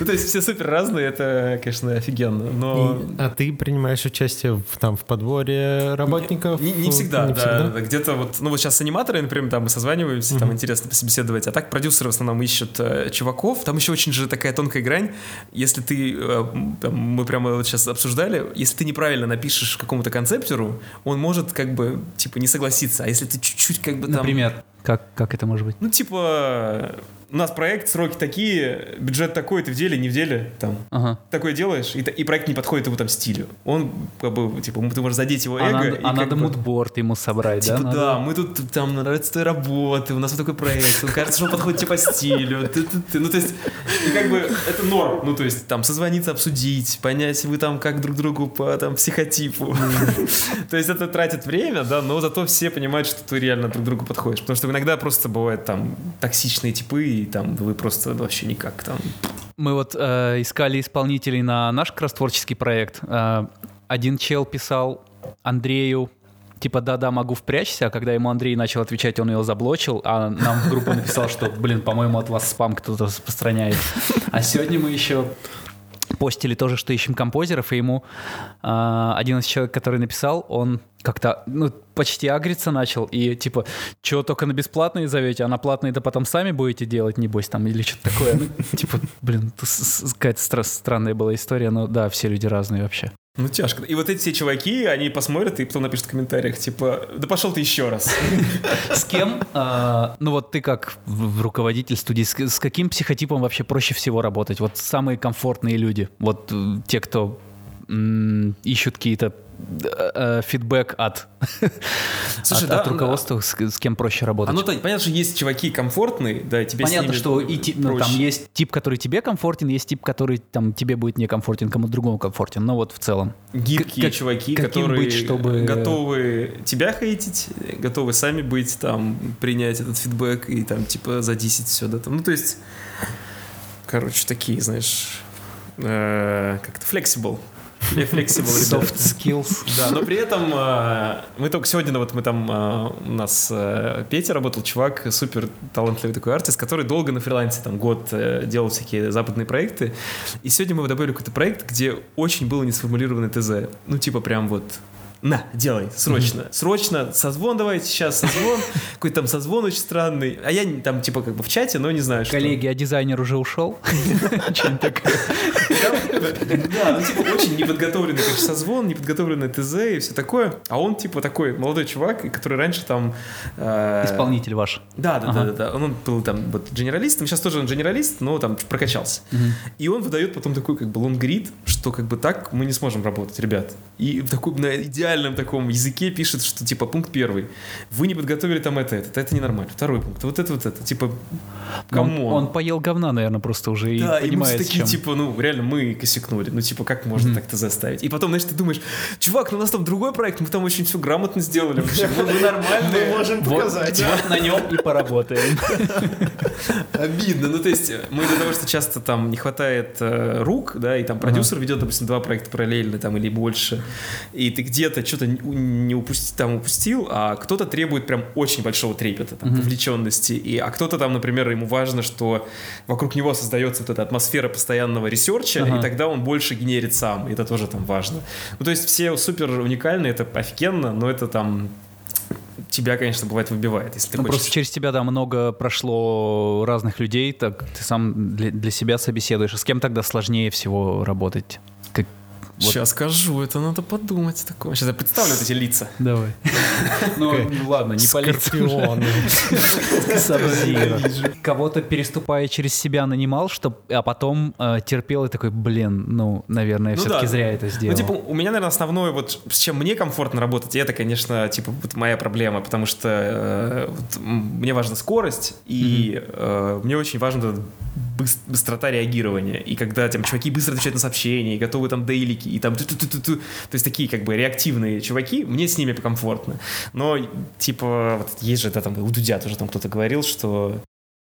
Ну, то есть все супер разные, это, конечно, офигенно. Но а ты принимаешь участие в, там в подборе работников? Не, всегда, да, Где-то вот, ну вот сейчас с аниматорами, например, там мы созваниваемся, там интересно пособеседовать, а так продюсеры в основном ищут э, чуваков. Там еще очень же такая тонкая грань. Если ты, э, там, мы прямо вот сейчас обсуждали, если ты неправильно напишешь какому-то концептеру, он может как бы, типа, не согласиться. А если ты чуть-чуть как бы там... Например, как, как это может быть? Ну, типа, у нас проект, сроки такие, бюджет такой, ты в деле, не в деле, там, Ага. такое делаешь, и, и проект не подходит его там стилю. Он, как бы, типа, ты можешь задеть его А эго. надо, и а надо бы- мудборд ему собрать, Типа, да? да, Надо- мы тут, там, нравится твоя работа, у нас вот такой проект, он кажется, что он подходит тебе по стилю, ты, ты, ты. ну, то есть, и как бы, это норм, ну, то есть, там, созвониться, обсудить, понять, вы там, как друг другу по, там, психотипу, то есть, это тратит время, да, но зато все понимают, что ты реально друг другу подходишь, потому что иногда просто бывают, там, токсичные типы, там, вы просто вообще никак, там, Мы вот э, искали исполнителей на наш как раз творческий проект. Э, один чел писал Андрею, типа, да-да, могу впрячься, а когда ему Андрей начал отвечать, он его заблочил, а нам в группу написал, что, блин, по-моему, от вас спам кто-то распространяет. А сегодня мы еще постили тоже, что ищем композеров, и ему а, один из человек, который написал, он как-то, ну, почти агриться начал, и типа, чего только на бесплатные зовете, а на платные-то потом сами будете делать, небось, там, или что-то такое. Ну, типа, блин, это какая-то стра- странная была история, но да, все люди разные вообще. Ну, тяжко. И вот эти все чуваки, они посмотрят и потом напишут в комментариях, типа, да пошел ты еще раз. С кем, а, ну вот ты как руководитель студии, с, каким психотипом вообще проще всего работать? Вот самые комфортные люди, вот э, те, кто ищут какие-то фидбэк от, Слушай, от, да, от руководства, с, с кем проще работать. А ну, то, понятно, что есть чуваки комфортные, да, тебе Понятно, что и ти- ну, там есть тип, который тебе комфортен, есть тип, который там тебе будет некомфортен, кому-то другому комфортен. Но вот в целом. гибкие Как- чуваки, которые быть, чтобы- готовы тебя хейтить, готовы сами быть, там, принять этот фидбэк и там, типа, задисить все, да, там, ну, то есть, короче, такие, знаешь, э, как-то flexible. Flexible, ребята. Soft skills. Да, но при этом э, мы только сегодня, ну, вот мы там, э, у нас э, Петя работал, чувак, супер талантливый такой артист, который долго на фрилансе, там, год делал всякие западные проекты. И сегодня мы добавили какой-то проект, где очень было не сформулированное ТЗ. Ну, типа прям вот на, делай, срочно, срочно, созвон давайте, сейчас созвон, какой-то там созвон очень странный, а я там типа как бы в чате, но не знаю, что. Коллеги, а дизайнер уже ушел? Такое. Да, ну типа очень неподготовленный, короче, созвон, неподготовленный ТЗ и все такое, а он типа такой молодой чувак, который раньше там... э, Исполнитель ваш. Да, да, да, да. Он был там вот генералистом, сейчас тоже он генералист, но там прокачался. И он выдает потом такой как бы лонгрид, что как бы так мы не сможем работать, ребят. И такой, на идеальном таком языке пишет, что типа пункт первый. Вы не подготовили там это, это, это ненормально. Второй пункт, вот это, вот это. Типа, Ну, Он, он поел говна, наверное, просто уже и Да, и мы понимает, все с такие, чем. типа, ну, реально, мы косякнули. Ну, типа, как можно так ТЗ ставить? И потом, знаешь, ты думаешь, чувак, ну у нас там другой проект, мы там очень все грамотно сделали вообще. Мы, мы нормальные. можем Вот, вот на нем и поработаем. Обидно. Ну, то есть, мы из-за того, что часто там не хватает э, рук, да, и там продюсер ведет, допустим, два проекта параллельно там или больше, и ты где-то что-то не, не упусти- там упустил, а кто-то требует прям очень большого трепета, там, вовлеченности, и, а кто-то там, например, ему важно, что вокруг него создается вот эта атмосфера постоянного ресерча, Ага. и тогда он больше генерит сам, и это тоже там важно. Ну, то есть, все супер уникальные, это офигенно, но это там тебя, конечно, бывает выбивает, если ты Ну, хочешь. просто через тебя, да, много прошло разных людей, так ты сам для, для себя собеседуешь. А с кем тогда сложнее всего работать? Вот- Сейчас скажу, это надо подумать такое. Сейчас я представлю вот эти лица. Давай. Ну, ладно, не полиция. Кого-то переступая через себя нанимал, чтоб, а потом э, терпел и такой, блин, ну, наверное, Ну все-таки зря это сделал. Ну, типа, у меня, наверное, основное, вот с чем мне комфортно работать, и это, конечно, типа, вот моя проблема, потому что э, мне важна скорость, и э, мне очень эта быс- быстрота реагирования. И когда там чуваки быстро отвечают на сообщения, и готовы там дейлики, и там ту-ту-ту-ту-ту. то есть такие как бы реактивные чуваки, мне с ними комфортно. Но, типа, вот есть же, да, там, у Дудя тоже там кто-то говорил, что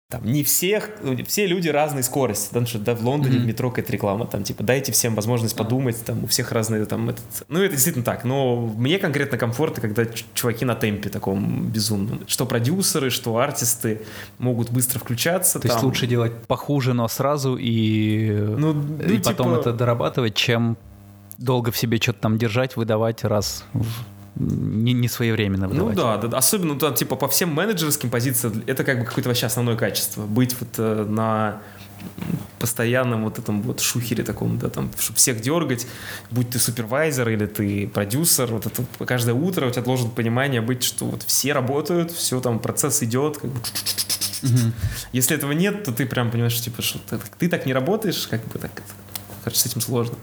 там не всех, все люди разной скорости. Потому что да, в Лондоне Мгм. в метро какая-то реклама, там, типа, дайте всем возможность подумать, там, у всех разные, там, этот... Ну, это действительно так, но мне конкретно комфортно, когда чуваки на темпе таком безумном. Что продюсеры, что артисты могут быстро включаться. То есть там. лучше делать похуже, но сразу и, Ну, ну, и потом типа- это дорабатывать, чем долго в себе что-то там держать, выдавать раз в- не, не своевременно Ну выдавать. да, да, да. особенно ну, там, типа по всем менеджерским позициям это как бы какое-то вообще основное качество. Быть вот э, на постоянном вот этом вот шухере таком, да, там, чтобы всех дергать, будь ты супервайзер или ты продюсер, вот это каждое утро у тебя должен понимание быть, что вот все работают, все там, процесс идет, как бы. Если этого нет, то ты прям понимаешь, что типа, что ты, ты так не работаешь, как бы так, короче, с этим сложно.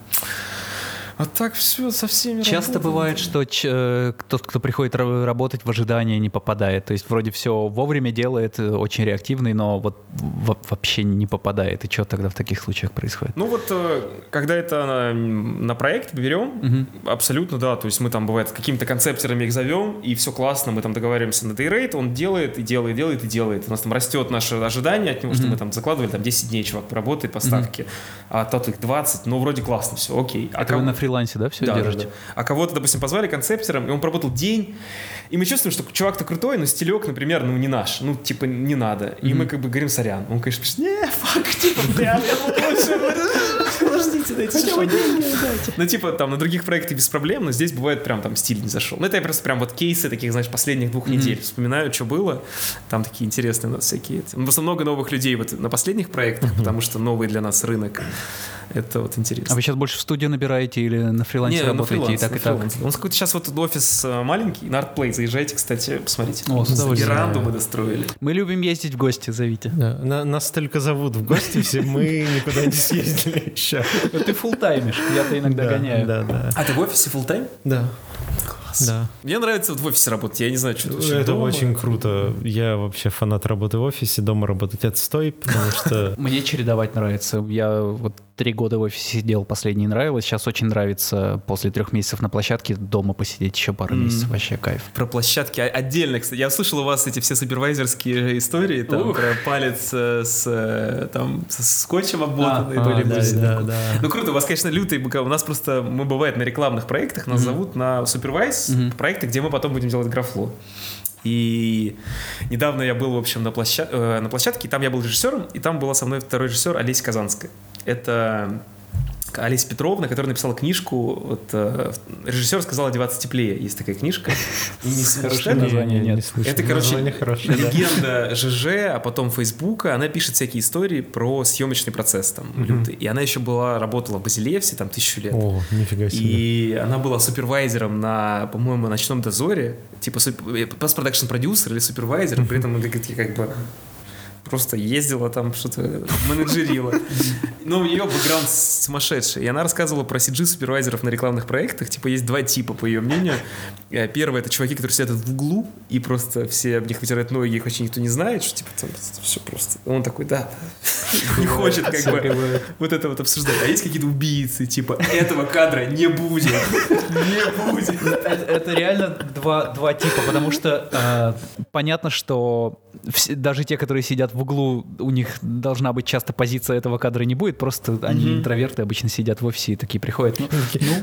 А так все со всеми Часто работает. бывает, что ч- э, тот, кто приходит ра- работать в ожидании, не попадает. То есть вроде все вовремя делает, э, очень реактивный, но вот во- вообще не попадает. И что тогда в таких случаях происходит? Ну вот, э, когда это на, на проект берем, Мгм. абсолютно да, то есть мы там, бывает, с какими-то концептерами их зовем, и все классно, мы там договариваемся на дейрейт, он делает, и делает, делает, и делает. У нас там растет наше ожидание от него, что Мгм. мы там закладывали, там 10 дней чувак поработает по ставке, а тот их 20, ну вроде классно, все, окей. А Это вы кого- на фрилансе, да, все да, да, держите? да. А кого-то, допустим, позвали концептером, и он поработал день, и мы чувствуем, что чувак-то крутой, но стилек, например, ну не наш, ну типа не надо. И мы как бы говорим, сорян. Он, конечно, пишет, не, фак, типа, прям, я лучше. Подождите, дайте Ну, типа, там, на других проектах без проблем, но здесь бывает прям там стиль не зашел. Ну, это я просто прям вот кейсы таких, знаешь, последних двух недель вспоминаю, что было. Там такие интересные у нас всякие. Ну, Просто много новых людей вот на последних проектах, потому что новый для нас рынок. Это вот интересно. А вы сейчас больше в студию набираете или на фрилансе Не, на работаете? фрилансе, и так, на и так? У нас какой-то сейчас вот офис э, маленький, на ArtPlay. Заезжайте, кстати, посмотрите. О, с удовольствием. Веранду мы достроили. Мы любим ездить в гости, зовите. Да, на- нас только зовут в гости, все мы никуда не съездили еще. Ты фултаймишь, я-то иногда Да, гоняю. Да, да. А ты в офисе time? Да. Да. Мне нравится вот в офисе работать. Я не знаю, что это Это очень круто. Я вообще фанат работы в офисе, дома работать отстой, потому что Мне чередовать нравится. Я вот три года в офисе сидел, последний нравилось. Сейчас очень нравится после трех месяцев на площадке дома посидеть еще пару Мгм. месяцев. Вообще кайф. Про площадки отдельно, кстати. Я слышал у вас эти все супервайзерские истории, там, Ух. про палец э, с, э, там, со скотчем обмотанный. А, были а, да, да, да. Ну круто, у вас, конечно, лютый. У нас просто, мы бывает на рекламных проектах, нас зовут на супервайз Мгм. проекты, где мы потом будем делать графло. И недавно я был, в общем, на, площа- э, на площадке, и там я был режиссером, и там была со мной второй режиссер Олеся Казанская. Это Олеся Петровна, которая написала книжку, вот, э, режиссер сказал одеваться теплее, есть такая книжка. И не Хорошее название нет. Это, короче, легенда ЖЖ, а потом Фейсбука, она пишет всякие истории про съемочный процесс там, лютый. И она еще была, работала в Базилевсе там тысячу лет. О, нифига себе. И она была супервайзером на, по-моему, ночном дозоре, типа постпродакшн продюсер или супервайзер, при этом как бы просто ездила там, что-то менеджерила. Но у нее бэкграунд сумасшедший. И она рассказывала про CG-супервайзеров на рекламных проектах. Типа есть два типа, по ее мнению. Э, Первый — это чуваки, которые сидят в углу, и просто все об них вытирают ноги, их вообще никто не знает, что типа там все просто. Он такой, да, не хочет как бы вот это вот обсуждать. А есть какие-то убийцы, типа, этого кадра не будет. Не будет. Это, реально два, два типа, потому что э, понятно, что даже те, которые сидят в углу, у них должна быть часто позиция этого кадра не будет, просто они интроверты обычно сидят в офисе и такие приходят. Ну,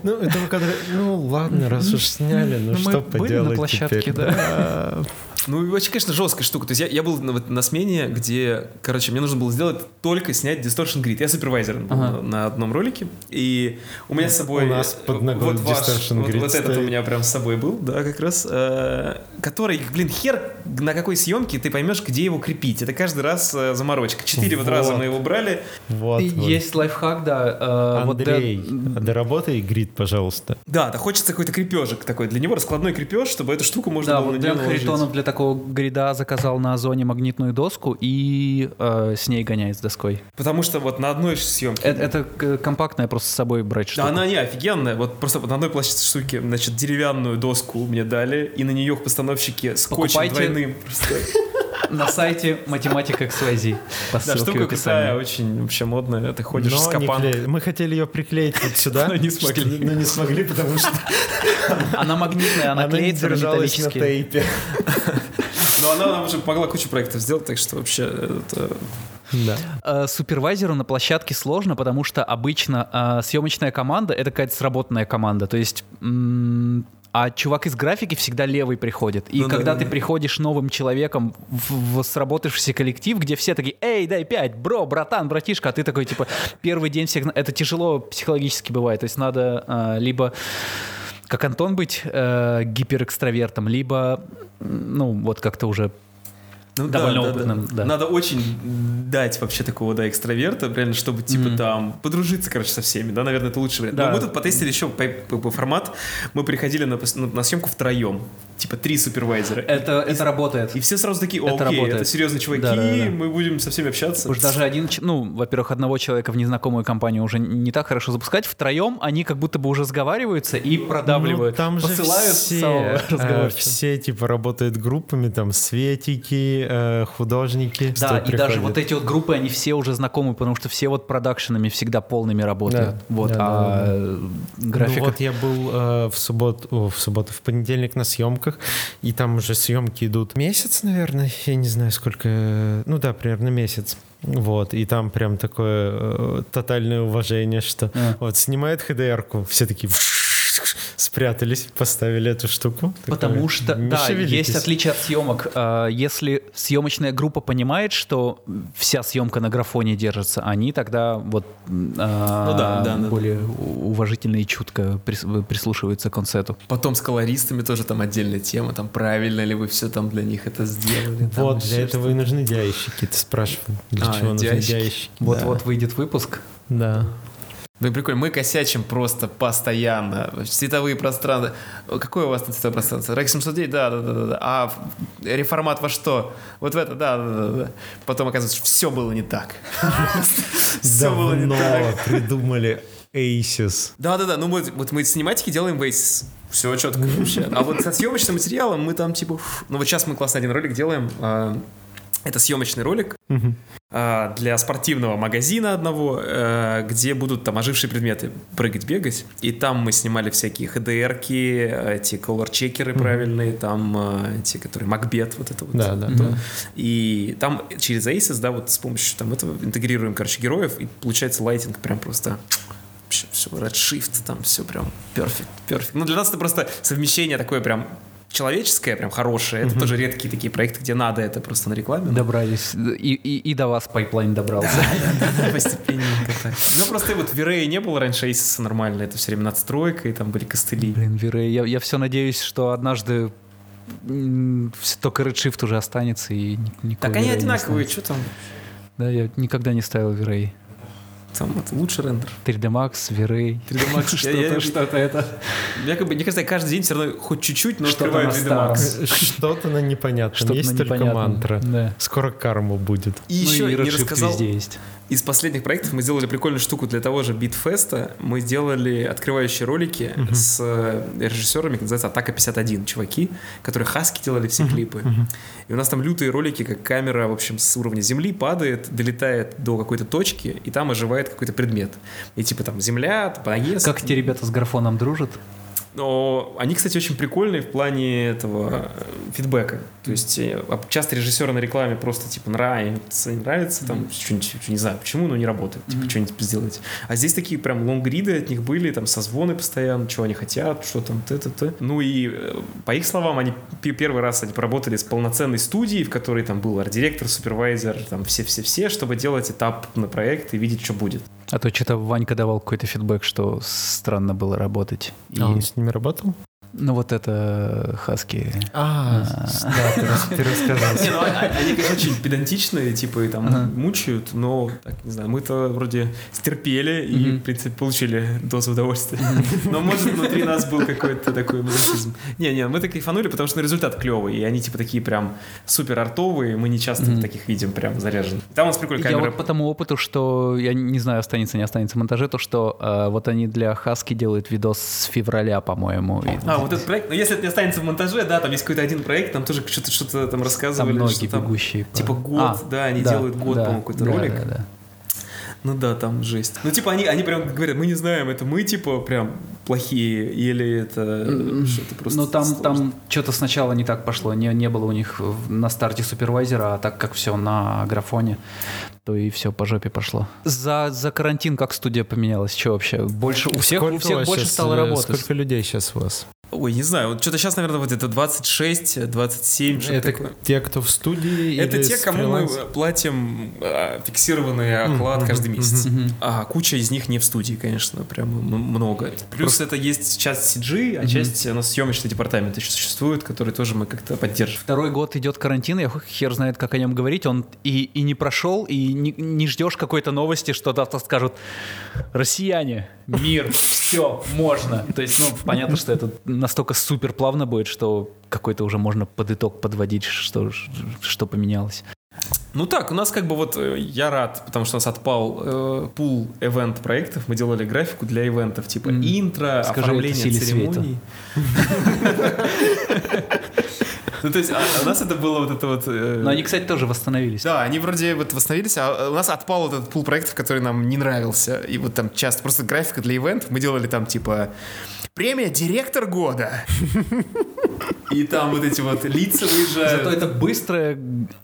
Ну, этого кадра... Ну, ладно, раз уж сняли, ну Ну, мы что были поделать на площадке, теперь, да. Ну, и вообще, конечно, жесткая штука. То есть я, я был на, вот на смене, где, короче, мне нужно было сделать только снять Distortion Grid. Я супервайзером был Ага. на, на одном ролике. И у меня с собой... У нас под ногой вот, ваш- Distortion вот, Grid вот этот у меня прям с собой был, да, как раз. э, который, блин, хер на какой съемке ты поймешь, где его крепить. Это каждый раз э, заморочка. Четыре вот Вот. раза мы его брали. Вот, вот. Есть лайфхак, да. э, вот для- Андрей, доработай грид, пожалуйста. Да, да, хочется какой-то крепежик такой. Для него раскладной крепеж, чтобы эту штуку можно Да, было вот на него наложить. Харитонов для такого грида заказал на Озоне магнитную доску и э, с ней гоняет с доской. Потому что вот на одной съемке... Это, это к- компактная просто с собой брать Да, штука. она не офигенная. Вот просто на одной площадке штуки, значит, деревянную доску мне дали, и на нее постановщики скотчем Покупайте. двойным. Просто. На сайте математика XYZ. По Да, штука такая описании. очень вообще модная. Ты ходишь с Но не капан. Мы хотели ее приклеить вот сюда. Но не смогли. Но не смогли, потому что Она магнитная, она, она не клеится на держалась на тейпе. Но она нам уже помогла кучу проектов сделать, так что вообще это... Да. Э, Супервайзеру на площадке сложно, потому что обычно э, съемочная команда это какая-то сработанная команда. То есть а чувак из графики всегда левый приходит. И Ну да, когда да, ты да. приходишь новым человеком в, в сработавшийся коллектив, где все такие, эй, дай пять, бро, братан, братишка, а ты такой, типа, первый день всех... Это тяжело психологически бывает. То есть надо э, либо как Антон быть э, гиперэкстравертом, либо, ну, вот как-то уже Ну, Довольно опытным, да. Надо очень дать вообще такого, да, экстраверта, реально, чтобы, типа, Мгм. там, подружиться, короче, со всеми, да, наверное, это лучший вариант. Да. Но мы тут потестили еще по, по- по формат, мы приходили на, на, на съемку втроем, типа, три супервайзера. это, это работает. И все сразу такие, о, Это окей, работает. это серьезные чуваки, Да, да, да. мы будем со всеми общаться. Уж даже один, ну, во-первых, одного человека в незнакомую компанию уже не так хорошо запускать. Втроем они как будто бы уже сговариваются и продавливают. Ну, там же посылают все, э, все типа работают группами, там светики, э, художники. Да, и даже приходит. вот эти вот группы, они все уже знакомы, потому что все вот продакшенами всегда полными работают. Да, вот, да, а да, э, графика... Ну вот я был э, в субботу, о, в субботу, в понедельник на съемках, и там уже съемки идут месяц, наверное, я не знаю сколько, э, ну да, примерно месяц. Вот, и там прям такое э, тотальное уважение, что А. вот снимает HDR-ку, все такие спрятались, поставили эту штуку. Потому Такое, что, «Не да, шевелитесь». есть отличие от съемок. А, Если съемочная группа понимает, что вся съемка на графоне держится, они тогда вот а, Ну да, да, да. более у- уважительно и чутко прис- прислушиваются к концерту. Потом с колористами тоже там отдельная тема, там правильно ли вы все там для них это сделали. Вот, для этого и нужны дяйщики, ты спрашивал, для А, чего нужны дяйщики. Вот-вот выйдет выпуск. Да. И прикольно, мы косячим просто постоянно. Цветовые пространства. Какое у вас там цветовое пространство? Рек 709? Да, да, да, да. А в- реформат во что? Вот в это, да, да, да, да. Потом оказывается, что все было не так. Все было не так. придумали Aces. Да, да, да. Ну вот, вот мы синематики делаем вейс. Все четко вообще. А вот со съемочным материалом мы там типа. Ну вот сейчас мы классный один ролик делаем. Это съемочный ролик а, для спортивного магазина одного, э, где будут там ожившие предметы прыгать, бегать. И там мы снимали всякие HDR-ки, эти колор-чекеры правильные, там э, эти, которые Macbeth, вот это вот. Да, да. то. И там через Aces, да, вот с помощью там этого интегрируем, короче, героев, и получается лайтинг прям просто вообще все, Redshift, там все прям perfect, perfect. Ну, для нас это просто совмещение такое прям человеческое, прям хорошее. Это тоже редкие такие проекты, где надо это просто на рекламе. Добрались. И, и, и до вас пайплайн добрался. Постепенненько так. Ну, просто вот в V-Ray е не было раньше ACES нормально. Это все время надстройка, и там были костыли. Блин, V-Ray, я, я все надеюсь, что однажды только Redshift уже останется и ни- никакой Так они одинаковые, что там? Да, я никогда не ставил V-Ray. Там это лучше рендер. 3D Max, V-Ray. 3D Max. Что-то, что-то это. Я как бы, мне кажется, я каждый день все равно хоть чуть-чуть, но Что-то открываю на 3D старом. Max. Что-то на непонятном. Есть только Mantra. Скоро карма будет. И Ну еще и не рассказал, везде есть. Из последних проектов мы сделали прикольную штуку для того же Битфеста. Мы сделали открывающие ролики с э, режиссерами, называется «Атака 51», чуваки, которые хаски делали все клипы. И у нас там лютые ролики, как камера, в общем, с уровня земли падает, долетает до какой-то точки, и там оживает какой-то предмет. И типа там земля, понаезд. Как эти ребята с графоном дружат? Но они, кстати, очень прикольные в плане этого э, фидбэка. То есть э, часто режиссеры на рекламе просто типа нравится, не нравится, там что-нибудь, что- не знаю почему, но не работает, типа что-нибудь сделать. А здесь такие прям лонгриды от них были, там созвоны постоянно, что они хотят, что там, т-т-т. Ну и э, по их словам, они пе- первый раз они поработали с полноценной студией, в которой там был арт-директор, супервайзер, там все-все-все, чтобы делать этап на проект и видеть, что будет. А то что-то Ванька давал какой-то фидбэк, что странно было работать. И- А он с ними работал? Ну вот это Хаски. А, да, ты рас- ты рассказал. Не, ну, а- а- они, конечно, очень педантичные, типа, и там Ага. мучают, но, так, не знаю, мы-то вроде стерпели и, в принципе, получили дозу удовольствия. Но, может, внутри нас был какой-то такой мазохизм. Не-не, мы так кайфанули, потому что результат клевый, и они, типа, такие прям супер артовые, мы не часто таких видим прям заряженных. Там у нас прикольная Я камера. вот по тому опыту, что я не знаю, останется не останется в монтаже, то что э, вот они для Хаски делают видос с февраля, по-моему. А, вот этот проект, но если это не останется в монтаже, да, там есть какой-то один проект, там тоже что-то что-то там там рассказывали. ноги что там, бегущие. по- Типа год, да, они делают год, да, по-моему, какой-то да, ролик. да, да. Ну да, там жесть. Ну, типа, они, они прям говорят, мы не знаем, это мы, типа, прям плохие, или это М-м. что-то просто Ну там, сложно. там что-то сначала не так пошло, не, не было у них на старте супервайзера, а так как все на графоне, то и все по жопе пошло. За, за карантин как студия поменялась? Что вообще? Больше, у всех, у всех больше стало э, работать. Сколько людей сейчас у вас? Ой, не знаю, вот что-то сейчас, наверное, вот это 26, 27, что-то Это такое. те, кто в студии? Это или те, кому мы платим а, фиксированный оклад Мгм, каждый месяц. Мгм. А куча из них не в студии, конечно, прям м- много. Плюс это есть часть CG, а Мгм. часть у нас съемочный департамент еще существует, который тоже мы как-то поддерживаем. Второй год идет карантин, я хер знает, как о нем говорить. Он и, и не прошел, и не, не ждешь какой-то новости, что завтра скажут «Россияне, мир, все, можно». То есть, ну, понятно, что это настолько супер плавно будет, что какой-то уже можно под итог подводить, что, что поменялось. Ну так, у нас как бы вот э, я рад, потому что у нас отпал э, пул эвент проектов. Мы делали графику для ивентов, типа М. интро, Скажи оформление церемоний. Ну, то есть, а у нас это было вот это вот... э, Но они, кстати, тоже восстановились. Да, они вроде вот восстановились, а у нас отпал вот этот пул проектов, который нам не нравился. И вот там часто просто графика для ивентов. Мы делали там типа премия директор года. И там вот эти вот лица выезжают. Зато это быстрое,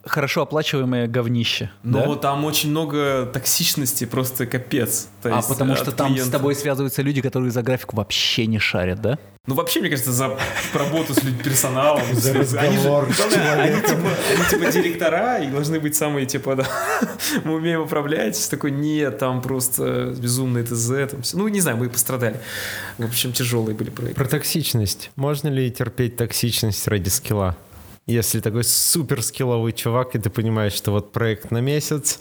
хорошо оплачиваемое говнище. Но да? там очень много токсичности, просто капец. То А есть потому от что там с клиента. тобой связываются люди, которые за графику вообще не шарят, да? Ну, вообще, мне кажется, за работу с людьми, персоналом. За разговор с человеком. типа, они типа директора и должны быть самые, типа, да, мы умеем управлять. Такой, нет, там просто безумный ТЗ. Там всё. Ну, не знаю, мы пострадали. В общем, тяжелые были проекты. Про токсичность. Можно ли терпеть токсичность ради скилла? Если такой супер скилловый чувак, и ты понимаешь, что вот проект на месяц,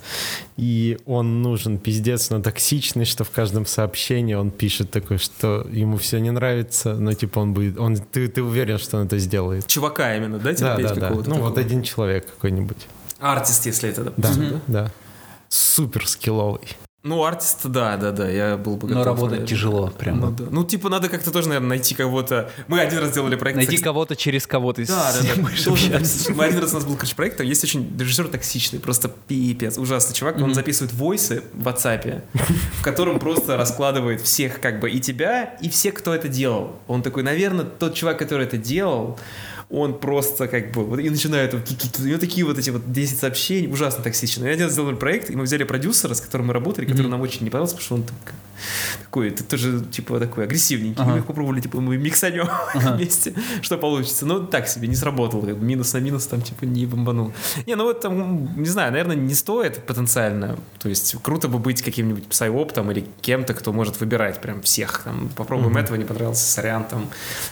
и он нужен пиздец, но токсичный, что в каждом сообщении он пишет такое, что ему все не нравится, но типа он будет, он, ты, ты уверен, что он это сделает. Чувака именно, да, Да, терпеть да, да. какого-то Ну вот такого? один человек какой-нибудь. Артист, если это, Да, допустим, да? да. Супер скилловый. Ну, артист, да, да, да, я был бы Но готов, работать наверное. тяжело, прямо. Ну, да. Ну, типа, надо как-то тоже, наверное, найти кого-то. Мы один раз делали проект. Найти секс- кого-то через кого ты Да, да, да. Тоже. Мы один раз у нас был, короче, проект, там есть очень режиссер токсичный, просто пипец, ужасный чувак. Он Мгм. записывает войсы в WhatsApp, в котором просто раскладывает всех, как бы, и тебя, и всех, кто это делал. Он такой, наверное, тот чувак, который это делал, он просто как бы, вот, и начинает, у него такие вот эти вот 10 сообщений, ужасно токсичные. И один раз сделали проект, и мы взяли продюсера, с которым мы работали, который Мгм. нам очень не понравился, потому что он такой, ты тоже, типа, такой агрессивненький. Ага. Мы их попробовали, типа, мы миксанем вместе, что получится. Ну, так себе, не сработало. Как бы минус на минус там, типа, не бомбанул. Не, ну вот там, не знаю, наверное, не стоит потенциально. То есть круто бы быть каким-нибудь псайоптом или кем-то, кто может выбирать прям всех. Там, попробуем этого, не понравился, сорян. Там,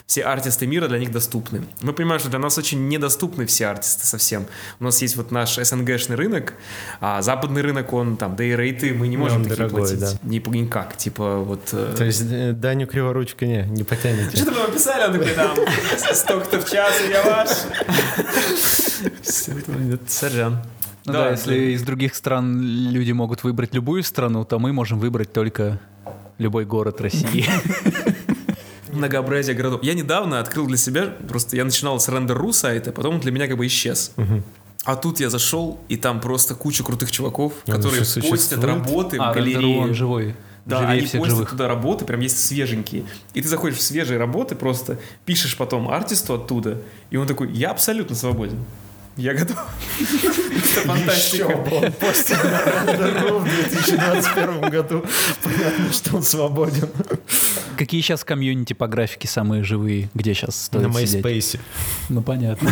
все артисты мира для них доступны. Мы понимаем, что для нас очень недоступны все артисты совсем. У нас есть вот наш СНГшный рынок, а западный рынок, он там, да и рейты мы не можем такие дорогой, платить. да. Ни- Никак, типа вот... э, То есть э, Даню Криворучка не, не потянете. что-то мы написали, он такой там, столько-то в час, и я ваш. Сорян. Ну да, если из других стран люди могут выбрать любую страну, то мы можем выбрать только любой город России. Многообразие городов. Я недавно открыл для себя, просто я начинал с рендер.ру сайта, потом он для меня как бы исчез. А тут я зашел, и там просто куча крутых чуваков, которые постят работы А, в Рендеру, галерее. он живой. Да, Живее они всех постят живых. туда работы, прям есть свеженькие. И ты заходишь в свежие работы, просто пишешь потом артисту оттуда, и он такой, я абсолютно свободен. Я готов. Это фантастика. на Render.ru в 2021 году. Понятно, что он свободен. Какие сейчас комьюнити по графике самые живые? Где сейчас стоит На? MySpace. Ну, понятно.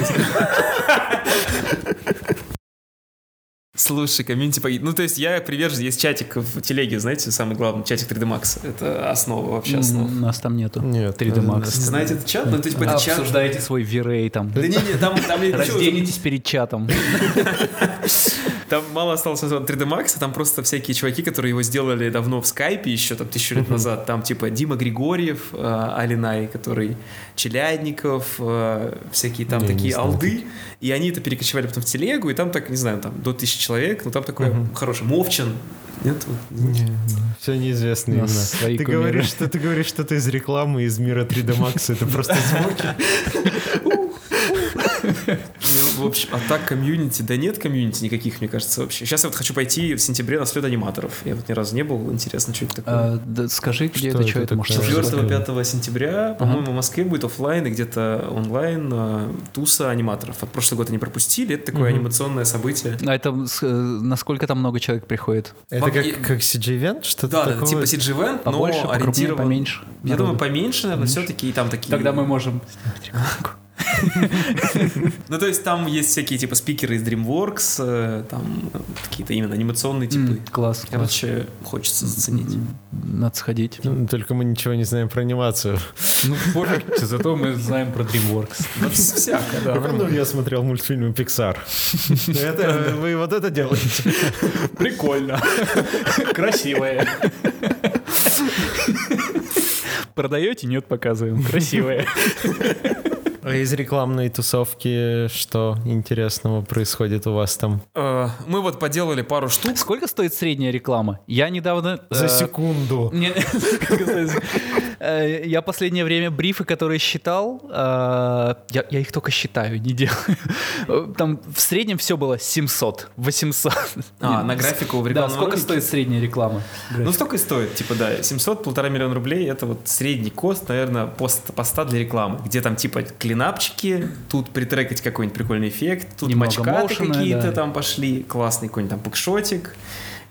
Слушай, комьюнити погиб. Ну, то есть я привержен, есть чатик в телеге, знаете, самый главный, чатик 3D Max. Это основа, вообще основа. М, Нас там нету. Нет, 3D Max. Знаете этот чат? Ну, то есть это чат... Обсуждаете свой V-Ray там. Да не, не, там, там, Разденетесь перед чатом. там мало осталось от 3D Max, там просто всякие чуваки, которые его сделали давно в скайпе, еще там тысячу лет назад. Там типа Дима Григорьев, э, Алинай, который Челядников, э, всякие там Не, не такие знаю алды. И они это перекочевали потом в телегу, и там так, не знаю, там до тысячи человек, но там такой хороший. Мовчан. Нет? Вот. Все неизвестные У нас имена. свои Ты кумиры. говоришь, что ты говоришь что-то из рекламы из мира 3D Max. Это просто звуки. В общем, а так комьюнити, да нет комьюнити никаких, мне кажется, вообще. Сейчас я вот хочу пойти в сентябре на слет аниматоров. Я вот ни разу не был, интересно, что это такое. А, да Скажи, где Что это, что это может такое? быть? 4-5 сентября, по-моему, в Москве будет офлайн и где-то онлайн э, туса аниматоров. Вот прошлый год они пропустили, это такое Мгм. анимационное событие. А это э, насколько там много человек приходит? Это как, и- как CG-event? Что-то Да, да, такое? типа CG-Event, но Побольше, ориентирован... поменьше? Я народу? думаю, поменьше, наверное, все-таки, и там такие... Тогда мы можем... Ну, то есть там есть всякие, типа, спикеры из DreamWorks, э, там какие-то именно анимационные типы. Класс. Короче, хочется заценить. Надо сходить. Ну, Только мы ничего не знаем про анимацию. Ну, пофиг, зато мы знаем про DreamWorks. Ну, всякое, да. Ну, я смотрел мультфильмы Pixar. Это, вы вот это делаете. Прикольно. Красивая. Продаете? Нет, показываем. Красивая. А из рекламной тусовки что интересного происходит у вас там? Э, Мы вот поделали пару штук. Сколько стоит средняя реклама? Я недавно... За э, секунду. Не- как сказать, э, Я последнее время брифы, которые считал, я, их только считаю, не делаю. Там в среднем все было 700, 800. А, на графику в Да, сколько стоит средняя реклама? Ну, столько и стоит, типа, да, 700, полтора миллиона рублей, это вот средний кост, наверное, пост, поста для рекламы, где там, типа, клинапчики, тут притрекать какой-нибудь прикольный эффект, тут Немного мачкаты какие-то да. там пошли, классный какой-нибудь там пукшотик,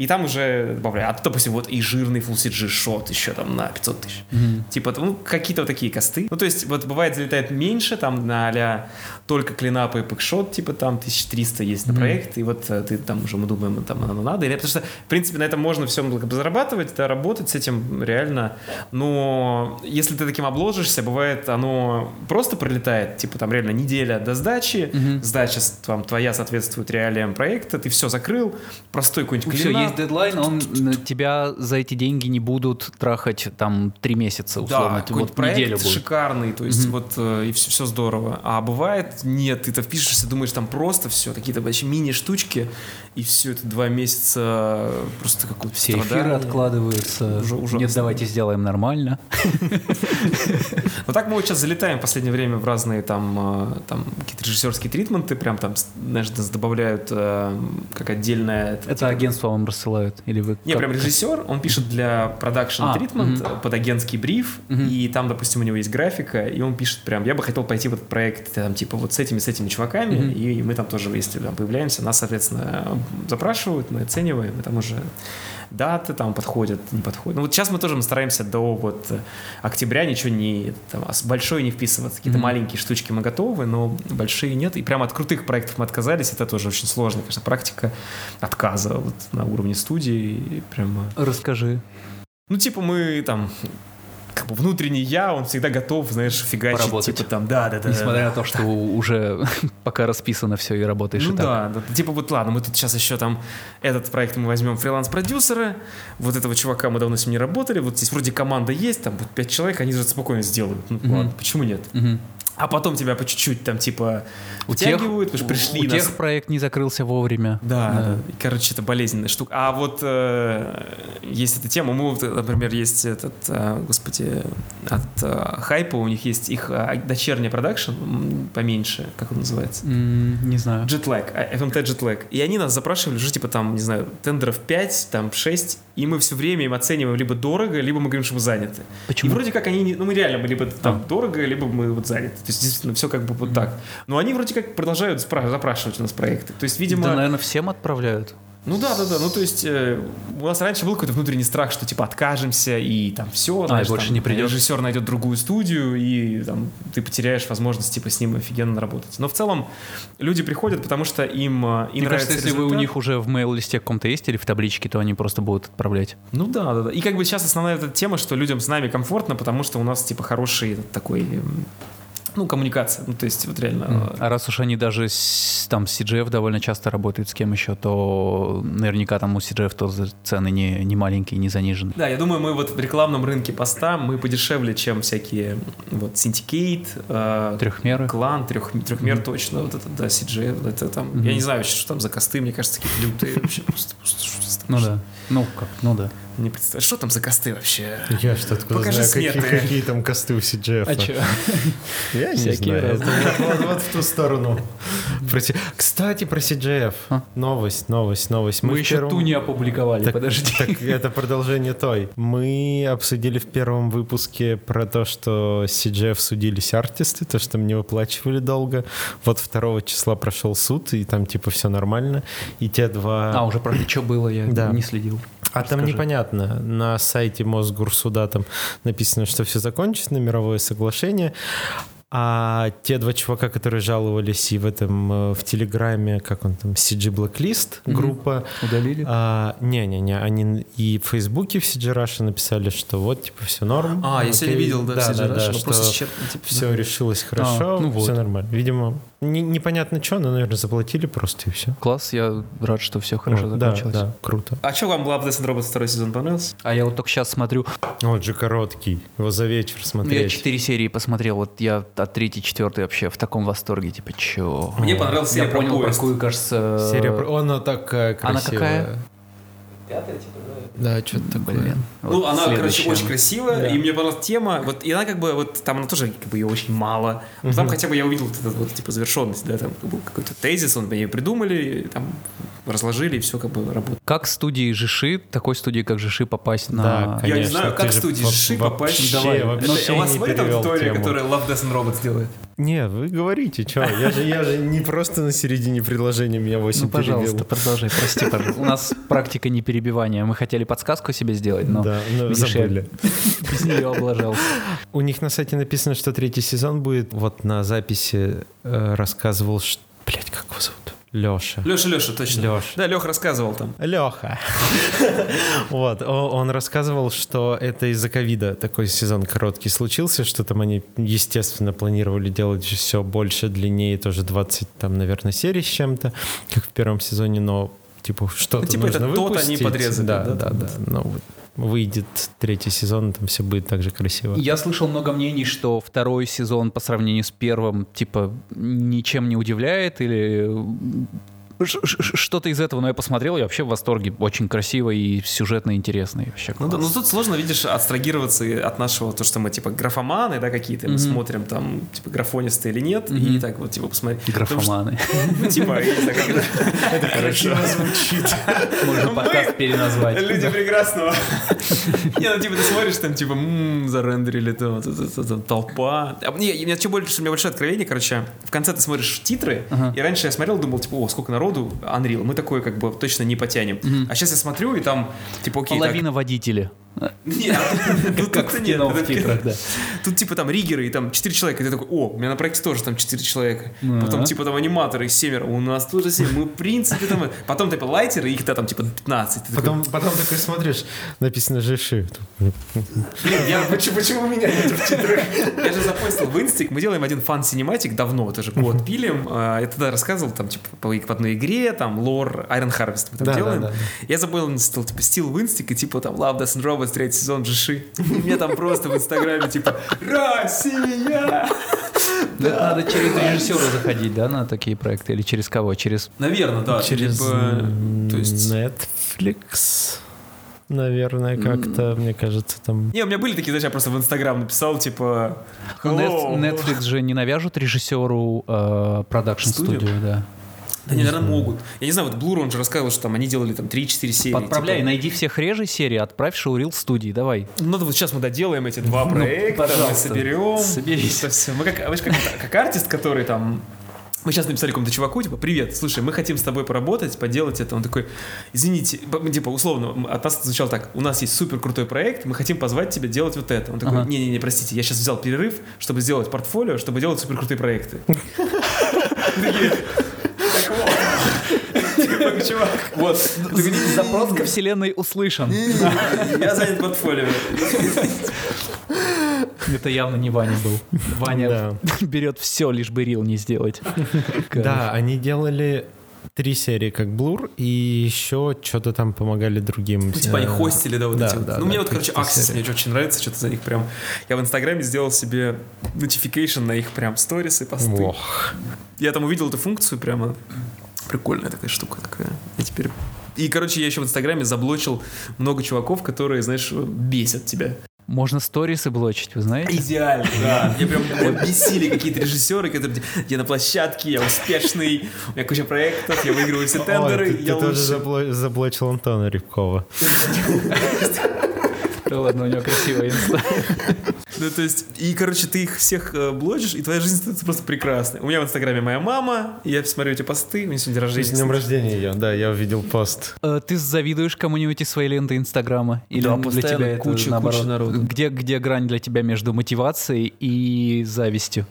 и там уже добавляю, а тут, допустим, вот и жирный Full CG шот еще там на 500 тысяч. Типа, ну, какие-то вот такие косты. Ну, то есть, вот бывает, залетает меньше, там, на а только клинапы и пэкшот, типа, там, 1300 есть на проект, и вот э, ты там уже, мы думаем, там, оно надо. Или, потому что, в принципе, на этом можно все зарабатывать, да, работать с этим реально. Но если ты таким обложишься, бывает, оно просто пролетает, типа, там, реально неделя до сдачи, сдача с- там, твоя соответствует реалиям проекта, ты все закрыл, простой какой-нибудь Все, клинап. Есть дедлайн, он тебя за эти деньги не будут трахать там три месяца, условно. Да, какой-то вот неделю проект будет. шикарный, то есть вот э, и все, все здорово. А бывает, нет, ты-то впишешься, думаешь, там просто все, какие-то вообще мини-штучки, и все это два месяца просто какое-то Все эфиры страдание. откладываются. Уже ужасно. Нет, давайте сделаем нормально. Ну так мы вот сейчас залетаем в последнее время в разные там, э, там какие-то режиссерские тритменты, прям там, знаешь, добавляют э, как отдельное... Это агентство вам рассылают? Или вы Не, как- прям режиссер, он пишет для продакшн А, тритмент мгм. под агентский бриф, Мгм. и там, допустим, у него есть графика, и он пишет прям, я бы хотел пойти в этот проект, там, типа, вот с этими, с этими чуваками, Мгм. и мы там тоже, если там появляемся, нас, соответственно, запрашивают, мы оцениваем, и там уже даты там подходят, не подходят. Ну вот сейчас мы тоже стараемся до вот э, октября ничего не, там, большое не вписываться. Какие-то Мгм. маленькие штучки мы готовы, но большие нет. И прямо от крутых проектов мы отказались. Это тоже очень сложная, конечно, практика отказа вот на уровне студии. Прямо... Расскажи. Ну, типа, мы там как бы внутренний я, он всегда готов, знаешь, фигачить, Поработать. типа там, да, да, да. Несмотря да, на то, что уже пока расписано все и работаешь Ну и так. да, да, типа вот ладно, мы тут сейчас еще там этот проект мы возьмем фриланс-продюсера, вот этого чувака мы давно с ним не работали, вот здесь вроде команда есть, там вот пять человек, они же спокойно сделают, ну Мгм. ладно, почему нет? Мгм. А потом тебя по чуть-чуть там типа У тех, втягивают, потому что пришли у нас- тех проект не закрылся вовремя. Да, да. И, короче, это болезненная штука. А вот э, есть эта тема, мы, например, есть этот, э, господи, от э, Хайпа, у них есть их э, дочерняя продакшн, поменьше, как он называется? М, Не знаю. Jetlag, а, FMT Jetlag. И они нас запрашивали уже, типа, там, не знаю, тендеров 5, там, 6, и мы все время им оцениваем либо дорого, либо мы говорим, что мы заняты. Почему? И вроде как они, ну, мы реально, мы либо там А. дорого, либо мы вот заняты. То есть, действительно, все как бы вот так. Но они вроде как продолжают спра- запрашивать у нас проекты. То есть, видимо... Да, наверное, всем отправляют. Ну да, да, да. Ну то есть э, у нас раньше был какой-то внутренний страх, что типа откажемся и там все, А, и больше не придешь. Режиссер найдет другую студию и там ты потеряешь возможность типа с ним офигенно работать. Но в целом люди приходят, потому что им э, и Мне нравится кажется, если вы у результат. них уже в мейл-листе каком-то есть или в табличке, то они просто будут отправлять. Ну да, да, да. И как бы сейчас основная эта тема, что людям с нами комфортно, потому что у нас типа хороший такой м, ну, коммуникация. Ну, то есть, вот реально. А раз уж они даже с, там с CGF довольно часто работают с кем еще, то наверняка там у CGF тоже цены не, не маленькие, не занижены. Да, я думаю, мы вот в рекламном рынке поста мы подешевле, чем всякие вот Syndicate, э, Трехмеры. Клан, трех, трехмер точно, вот это, да, CG, это там, я не знаю, что там за косты, мне кажется, какие-то лютые вообще просто, просто что за Ну да. Ну как, ну да. Не представляю, что там за косты вообще? Я что откуда Покажи знаю, какие, какие там косты у CGF. А чё? Я не знаю. вот, в ту сторону. Кстати, про CGF. А? Новость, новость, новость. Мы еще первом- ту не опубликовали, Так- подожди. Так это продолжение той. Мы обсудили в первом выпуске про то, что CGF судились артисты, то, что мне выплачивали долго. Вот 2 числа прошел суд, и там типа все нормально. И те два... А, уже про что было, я Да. не следил. А там непонятно. На сайте Мосгорсуда там написано, что все закончено, мировое соглашение. А те два чувака, которые жаловались и в этом, э, в Телеграме, как он там, CG Blacklist группа, Удалили? а, Не-не-не, они и в Фейсбуке в CG Russia написали, что вот, типа, все норм. А, я сегодня Окей. видел, да, все да, да, что просто типа, все решилось хорошо, ну вот. все нормально. Видимо, не- непонятно что, но, наверное, заплатили просто и все. Класс, я рад, что все хорошо да, закончилось. да, круто. А что вам Love, Death and Robots второй сезон понравился? А я вот только сейчас смотрю. Он же короткий, его за вечер Ну, я смотреть. четыре серии посмотрел, вот я от третьей, четвертой вообще в таком восторге, типа, чё? Мне понравилась Я про понял, поезд. какую, кажется... Серия про... Она такая Она красивая. какая? Пятая, типа, да? Да, что-то такое. Блин. Ну, Вот она, короче, следующая. очень красивая, Да. и мне понравилась тема. Вот, и она как бы, вот там она тоже, как бы, ее очень мало. Но там хотя бы я увидел вот эту вот, типа, завершенность, да, там был какой-то тезис, он ее придумали, там разложили, и все как бы работает. Как студии Жиши, такой студии, как Жиши, попасть на... Да, я не Конечно, знаю, как студии Жиши вообще- попасть. давай, Это- вообще у вас не смотрит аудитория, тему. которая Love, Death and Robots делает? Не, вы говорите, что? Я же, я же не просто на середине предложения меня 8 Ну, пожалуйста, перебил. продолжай, прости, пожалуйста. У нас практика не перебивания. Мы хотели подсказку себе сделать, но Да, но видишь, я забыли. без нее облажался. У них на сайте написано, что третий сезон будет. Вот на записи э, рассказывал, что... Блять, как его зовут? Леша. Леша, Леша, точно. Лёш. Да, Леха рассказывал там. Леха. Вот, он рассказывал, что это из-за ковида такой сезон короткий случился, что там они, естественно, планировали делать все больше, длиннее, тоже 20, там, наверное, серий с чем-то, как в первом сезоне, но типа что-то Ну, типа, это нужно тот они выпустить. подрезали, Да, да, да, да. Вот выйдет третий сезон, там все будет так же красиво. Я слышал много мнений, что второй сезон по сравнению с первым, типа, ничем не удивляет или что-то из этого, но я посмотрел, я вообще в восторге. Очень красиво и сюжетно интересно. и Вообще Ну, да, ну тут сложно, видишь, абстрагироваться и от нашего, то, что мы, типа, графоманы, да, какие-то, мы Мгм. смотрим, там, типа, графонисты или нет, и Мгм. так вот, типа, посмотреть. Графоманы. Ну, типа, не это... Красиво звучит. Можно подкаст переназвать. Люди прекрасного. Не, ну типа ты смотришь, там типа м, зарендерили там, там толпа. А мне, у меня что больше, у меня большое откровение, короче, в конце ты смотришь титры, и раньше я смотрел, думал, типа, о, сколько народу, народу Unreal, мы такое как бы точно не потянем. А сейчас я смотрю, и там, типа, окей, так- Половина водители. Нет, ну Как в нет, кино в это- титрах, да. Тут типа там риггеры и там 4 человека, и ты такой, о, у меня на проекте тоже там 4 человека. Потом типа там аниматоры семеро, у нас тоже 7, мы в принципе там... Потом типа лайтеры, их там типа 15. Ты такой, Потом, потом такой смотришь, написано «Жиши». Почему, меня нет в титрах? Я же запостил в инстик, мы делаем один фан-синематик давно, тоже год пилим. А, Я тогда рассказывал, там, типа, по, одной игре, там, лор Iron Harvest мы там делаем. Я забыл, типа, still в инстик, и типа, там, Love, Death and Robots, третий сезон, Джиши. Мне там просто в инстаграме, типа, Россия! Да, Надо через режиссера заходить, да, на такие проекты? Или через кого? Через... Наверное, да. Через либо, то есть... Netflix, наверное, как-то, мне кажется, там... Не, у меня были такие, знаешь, я просто в Инстаграм написал, типа... «Hello». Netflix же не навяжут режиссеру э, продакшн Студию? студию, да. Да, они, наверное, могут. Я не знаю, вот Blur, он же рассказывал, что там они делали там 3-4 серии. Подправляй, типа. найди всех реже серии, отправь Шоурил студии, давай. Ну, надо вот сейчас мы доделаем эти два проекта, мы пожалуйста, соберем. соберись. Все. Мы как, вы же как, как артист, который там мы сейчас написали какому-то чуваку, типа, привет, слушай, мы хотим с тобой поработать, поделать это. Он такой, извините, типа, условно, от нас это звучало так, у нас есть супер крутой проект, мы хотим позвать тебя делать вот это. Он такой, Ага. не-не-не, простите, я сейчас взял перерыв, чтобы сделать портфолио, чтобы делать супер крутые проекты. Типа, чувак, вот. Такой, «Не-не-не, Запрос ко вселенной услышан. Я занят портфолио. Это явно не Ваня был. Ваня Да. берет все, лишь бы рил не сделать. Да, они делали три серии как Blur, и еще что-то там помогали другим. Ну, типа они э, хостили, да, вот да, эти вот. да, Ну, да, мне вот, короче, серии. мне очень нравится, что-то за них прям... Я в Инстаграме сделал себе notification на их прям сторисы, посты. Ох. Я там увидел эту функцию прямо. Прикольная такая штука такая. И теперь... И, короче, я еще в Инстаграме заблочил много чуваков, которые, знаешь, бесят тебя. Можно сторисы блочить, вы знаете? Идеально, да. Мне прям бесили какие-то режиссеры, которые... Я на площадке, я успешный, у меня куча проектов, я выигрываю все тендеры, Ой, ты, я ты тоже лучший. забло- заблочил Антона Рябкова. Да ладно, у него красивая инста. Ну, то есть, и, короче, ты их всех э, блочишь, и твоя жизнь становится просто прекрасной. У меня в Инстаграме моя мама, и я смотрю эти посты, у меня сегодня день С рождения. днем рождения ее, да, я увидел пост. Э, Ты завидуешь кому-нибудь из своей ленты Инстаграма? Или Да, для тебя куча- куча народу. Где, где грань для тебя между мотивацией и завистью?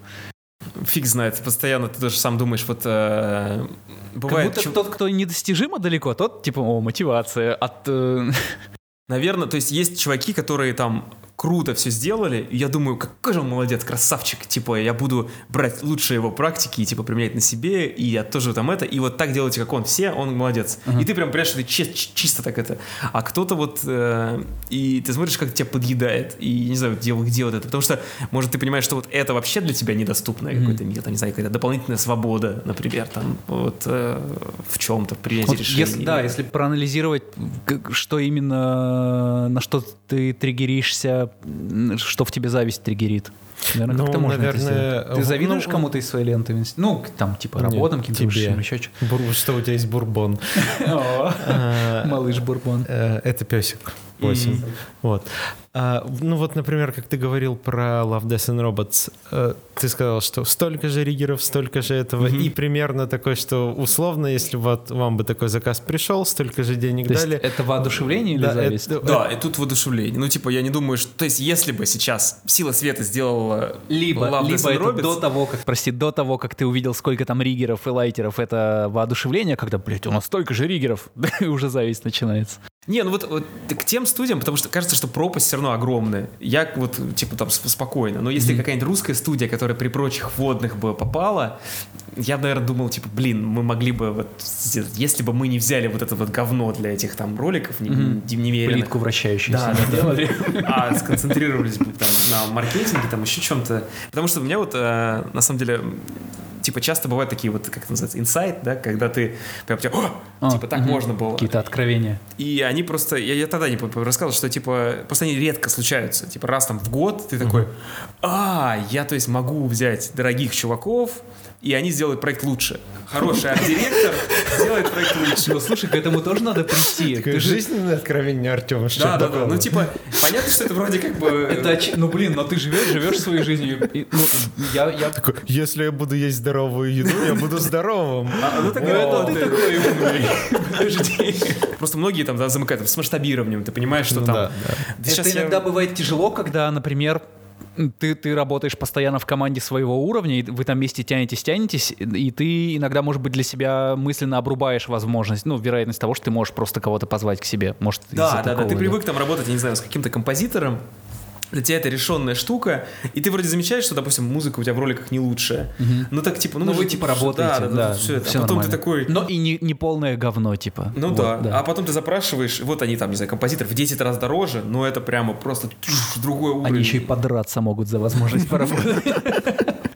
Фиг знает, постоянно ты даже сам думаешь, вот э, Как бывает... будто чу- тот, кто недостижимо далеко, тот типа, о, мотивация. От, э, Наверное, то есть есть чуваки, которые там круто все сделали, и я думаю, какой же он молодец, красавчик, типа, я буду брать лучшие его практики и, типа, применять на себе, и я тоже там это, и вот так делайте, как он, все, он молодец. И ты прям понимаешь, что ты чи- чи- чисто так это. А кто-то вот, э, и ты смотришь, как тебя подъедает, и не знаю, где, где вот это, потому что, может, ты понимаешь, что вот это вообще для тебя недоступное какой-то мир, там, не знаю, какая-то дополнительная свобода, например, там, вот э, в чем-то, в принятии вот решений. если, да, если проанализировать, что именно, на что ты триггеришься, что в тебе зависть триггерит. Наверное, Ну, как-то можно это наверное, сделать. Ты завидуешь ну, кому-то из своей ленты? Ну, там, типа, работам, каким-то высшим, еще что Бур- Что у тебя есть бурбон? А, Малыш Бурбон. э, Это песик. 8. Вот. А, ну вот, например, как ты говорил про Love, Death and Robots, э, ты сказал, что столько же риггеров, столько же этого, и примерно такой, что условно, если вот вам бы такой заказ пришел, столько же денег То есть дали. это воодушевление или Да, зависть? это- Да, и тут воодушевление. Ну, типа, я не думаю, что... То есть, если бы сейчас Сила Света сделала Либо, Love, Death либо and это Robots, до того, как, прости, до того, как ты увидел, сколько там риггеров и лайтеров, это воодушевление, когда, блядь, у нас столько же риггеров, да и уже зависть начинается. Не, ну вот, вот к тем студиям, потому что кажется, что пропасть все равно огромная. Я вот, типа, там сп- спокойно. Но если какая-нибудь русская студия, которая при прочих водных бы попала, я, наверное, думал, типа, блин, мы могли бы вот, сделать, если бы мы не взяли вот это вот говно для этих там роликов, не, не, немерено, Плитку вращающуюся. Да, да. А сконцентрировались бы там на маркетинге, там еще чем-то. Потому что у меня вот, э, на самом деле, типа часто бывают такие вот, как это называется, инсайт, да, когда ты прям тебя! А, типа так мгм. можно было. Какие-то откровения. И они просто, я, я тогда не рассказывал, что типа, просто они редко случаются. Типа раз там в год ты такой, а, я то есть могу взять дорогих чуваков, и они сделают проект лучше. Хороший арт-директор сделает проект лучше. Ну, слушай, к этому тоже надо прийти. Такое Ты же... жизненное откровение Артема Да, да, да. Ну, типа, понятно, что это вроде как бы... Это, оч- ну, блин, но ты живешь, живешь своей жизнью. И, ну, я, я... Такой, Если я буду есть здоровую еду, я буду здоровым. А, ну, так Ну, это ты такой умный. Подожди. Просто многие там да, замыкают с масштабированием, ты понимаешь, что Ну там... да, Это я- иногда бывает тяжело, когда, например, ты, ты работаешь постоянно в команде своего уровня, и вы там вместе тянетесь, тянетесь, и ты иногда, может быть, для себя мысленно обрубаешь возможность, ну, вероятность того, что ты можешь просто кого-то позвать к себе. Может, Да, да, да, ты привык там работать, я не знаю, с каким-то композитором, для тебя это решенная штука, и ты вроде замечаешь, что, допустим, музыка у тебя в роликах не лучшая. Ну так типа, ну, Ну, вы типа да, работаете, да, да, да, все это. всё а потом нормально. ты такой, Но и не, не полное говно, типа. ну Вот, да. а потом ты запрашиваешь, вот они там, не знаю, композитор в 10 раз дороже, но это прямо просто другой уровень. Они еще и подраться могут за возможность поработать.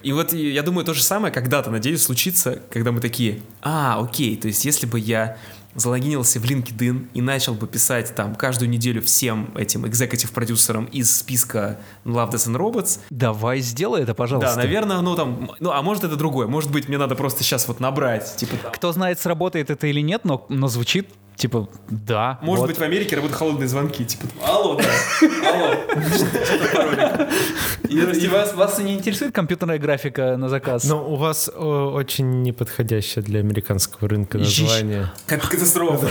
И вот я думаю, то же самое когда-то, надеюсь, случится, когда мы такие, а, окей, то есть если бы я залогинился в LinkedIn и начал бы писать там каждую неделю всем этим экзекутив-продюсерам из списка Love, Death and Robots, Давай сделай это, пожалуйста. да, наверное, ну там, ну, а может это другое, может быть, мне надо просто сейчас вот набрать, типа там. Кто знает, сработает это или нет, но, но звучит типа да. Может вот. быть, в Америке работают холодные звонки, типа, алло, да, алло, что-то. И, вас, вас не интересует компьютерная графика на заказ? Но у вас о, очень неподходящее для американского рынка название. Как катастрофа.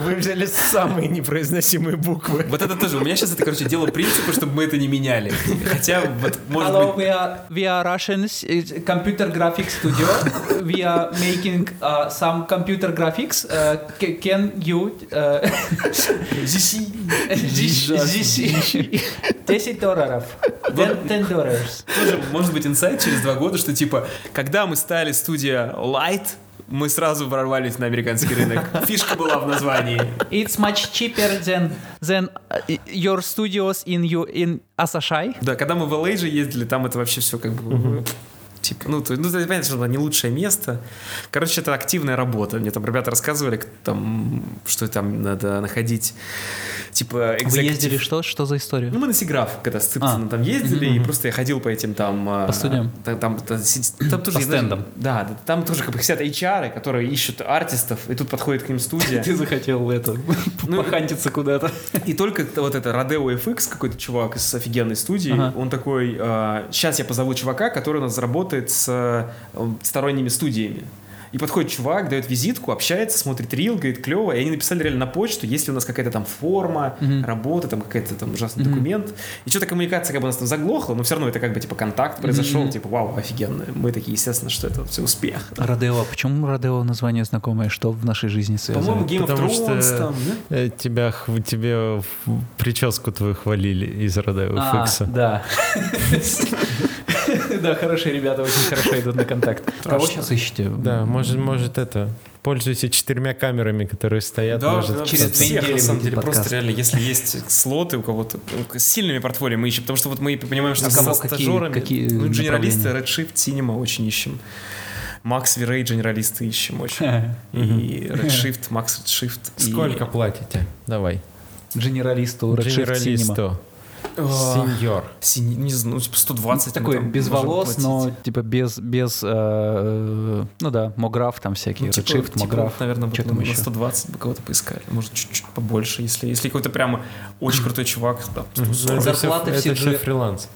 Вы, взяли самые непроизносимые буквы. Вот это тоже, у меня сейчас это, короче, дело принципа, чтобы мы это не меняли. Хотя, вот, может Hello, быть... we are we are Russians. It's computer graphics studio. we are making uh, some computer graphics. Ca- can you здесь 10 долларов. 10 долларов. тоже может быть инсайт через два года, что типа, когда мы стали студия Light, мы сразу ворвались на американский рынок. Фишка была в названии. It's much cheaper than than uh, your studios in you in Asashai. Да, когда мы в LA же ездили, там это вообще все как бы... Типа, ну, то, ну, ты понятно, что это не лучшее место. Короче, это активная работа. Мне там ребята рассказывали, там, что там надо находить, типа, Вы executive- ездили что? Что за история? Ну, мы на Сиграф, когда с Цыпцином А. там ездили, и просто я ходил по этим там... а, По студиям? Там, там, там, там тоже... По стендам? Да, там тоже как бы сидят HR, которые ищут артистов, и тут подходит к ним студия. Ты захотел это Ну, похантиться куда-то. И только вот это Родео FX, какой-то чувак из офигенной студии, он такой, сейчас я позову чувака, который у нас заработает с э, сторонними студиями. И подходит чувак, дает визитку, общается, смотрит рил, говорит, клево. И они написали реально на почту, есть ли у нас какая-то там форма, работа, там какая-то там ужасный документ. И что-то коммуникация как бы у нас там заглохла, но все равно это как бы типа контакт произошел, типа вау, офигенно. Мы такие, естественно, что это все успех. Родео. Почему Родео название знакомое? Что в нашей жизни связано? По-моему, Game of Потому Thrones что там, да? э, тебя, тебе прическу твою хвалили из Родео А, Фикса. да. Да, хорошие ребята очень хорошо идут на контакт. Кого сейчас ищете? Да, может, может это. Пользуйся четырьмя камерами, которые стоят. Да, может, да, через две недели на самом деле, просто подкаст. реально, если есть слоты у кого-то, с сильными портфолио мы ищем, потому что вот мы понимаем, что А со какие- стажерами, какие ну, генералисты? Redshift, Cinema очень ищем. Макс Вирей генералисты ищем очень. И Redshift, Макс Redshift. и- Сколько платите? Давай. Генералисту, Redshift Cinema. Сеньор. сини- не знаю, ну, типа 120. мы Такой без волос, платить. но типа без, без э, э, ну да, Мограф там всякие, Ну, типа- Redshift, типа, Мограф, наверное, что там на еще? 120 бы кого-то поискали. Может, чуть-чуть побольше, если, если какой-то прямо очень крутой чувак. Да, Ну, 140. это всё- Зарплаты все Это же- фриланс.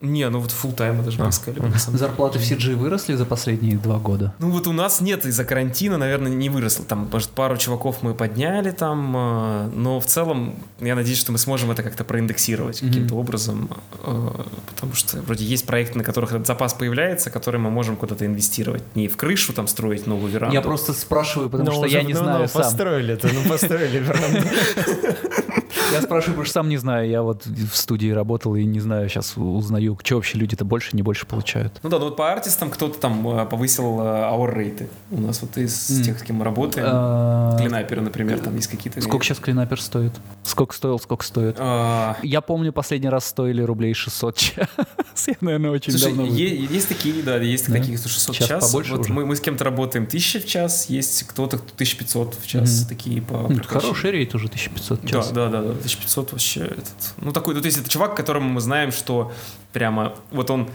Не, ну вот full тайма даже А, поискали. Зарплаты в CG выросли за последние два года? Ну вот у нас нет из-за карантина, наверное, не выросло. Там, может, пару чуваков мы подняли там, э, но в целом я надеюсь, что мы сможем это как-то проиндексировать каким-то образом, э, потому что вроде есть проекты, на которых этот запас появляется, которые мы можем куда-то инвестировать. Не в крышу там строить новую веранду. Я просто спрашиваю, потому Но что уже я не давно знаю сам. построили это, ну построили веранду. Я спрашиваю, потому что сам не знаю. Я вот в студии работал и не знаю, сейчас узнаю, что вообще люди-то больше, не больше получают. Ну да, ну вот по артистам кто-то там э, повысил э, hour рейты. У нас вот из тех, с кем мы работаем. А, Клинапера, например, там есть какие-то... Сколько сейчас клинапер стоит? Сколько стоил, сколько стоит? А, Я помню, последний раз стоили рублей 600 час. Я, наверное, очень давно... есть такие, да, есть такие, кто 600 Сейчас в час. мы, с кем-то работаем 1000 в час, есть кто-то кто 1500 в час, такие по предпочтению. Хороший rate уже 1500 Да, час. да, да, да, 1500 вообще этот, ну такой, ну то есть это чувак, которому мы знаем, что прямо вот он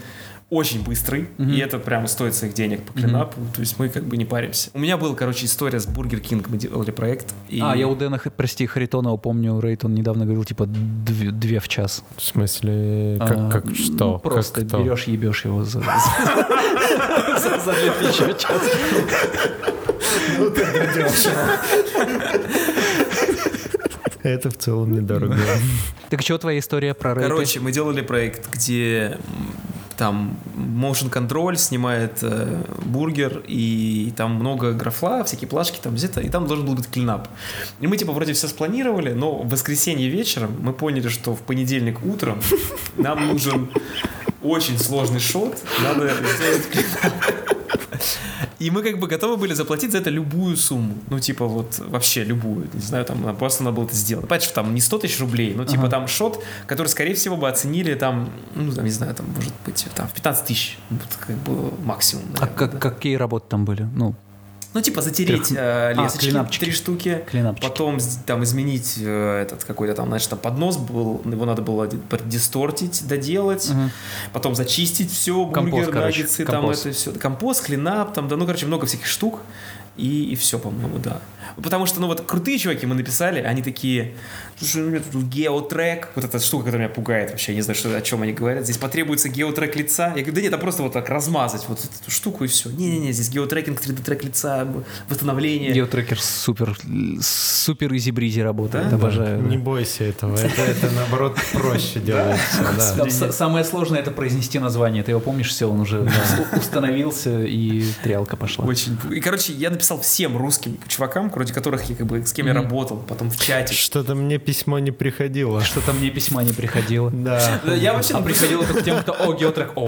очень быстрый, и это прямо стоит своих денег по cleanup у, то есть мы как бы не паримся. У меня была, короче, история с Burger King, мы делали проект. И... А, я у Дэна, прости, Харитонова помню, rate, он недавно говорил, типа, две, две в час. В смысле, как, А, как ну, что? просто как кто? берешь, ебешь его за, за, две тысячи в час. Это в целом недорого. Так что твоя история про Рейта? Короче, мы делали проект, где там motion контроль снимает э, бургер, и там много графла, всякие плашки там где-то, и там должен был быть клинап. И мы типа вроде все спланировали, но в воскресенье вечером мы поняли, что в понедельник утром нам нужен очень сложный шот, надо сделать. И мы как бы готовы были заплатить за это любую сумму. Ну, типа, вот вообще любую. Не знаю, там просто надо было это сделать. Что там не 100 тысяч рублей, но типа Ага. там шот, который, скорее всего, бы оценили там, ну, там, не знаю, там, может быть, там в 15 тысяч. Вот, как бы максимум. А наверное, как- да. какие работы там были? Ну, Ну, типа, затереть э, А, лесочки, клинапчики. три штуки. клинапчики. Потом там изменить э, этот какой-то там, значит, там поднос был, его надо было дистортить, доделать, Мгм. потом зачистить все, бургер, наггетсы, там это все, компост, клинап, там, да, ну, короче, много всяких штук, и, и все, по-моему, да. Потому что, ну, вот крутые чуваки мы написали, они такие, слушай, у меня тут геотрек, вот эта штука, которая меня пугает вообще, я не знаю, что, о чем они говорят, здесь потребуется геотрек лица. Я говорю, да нет, это просто вот так размазать вот эту штуку и все. Не-не-не, здесь геотрекинг, 3D-трек лица, восстановление. Геотрекер супер, супер изи-бризи работает, Да? обожаю. да. Не бойся этого. Это, это наоборот проще с- Самое сложное это произнести название. Ты его помнишь, все, он уже установился и трялка пошла. Очень. И, короче, я написал всем русским чувакам, вроде которых я как бы с кем я работал, потом в чате. Что-то мне письмо не приходило. Что-то мне письма не приходило. Да. Я вообще А приходило только тем, кто, о, геотрек, о.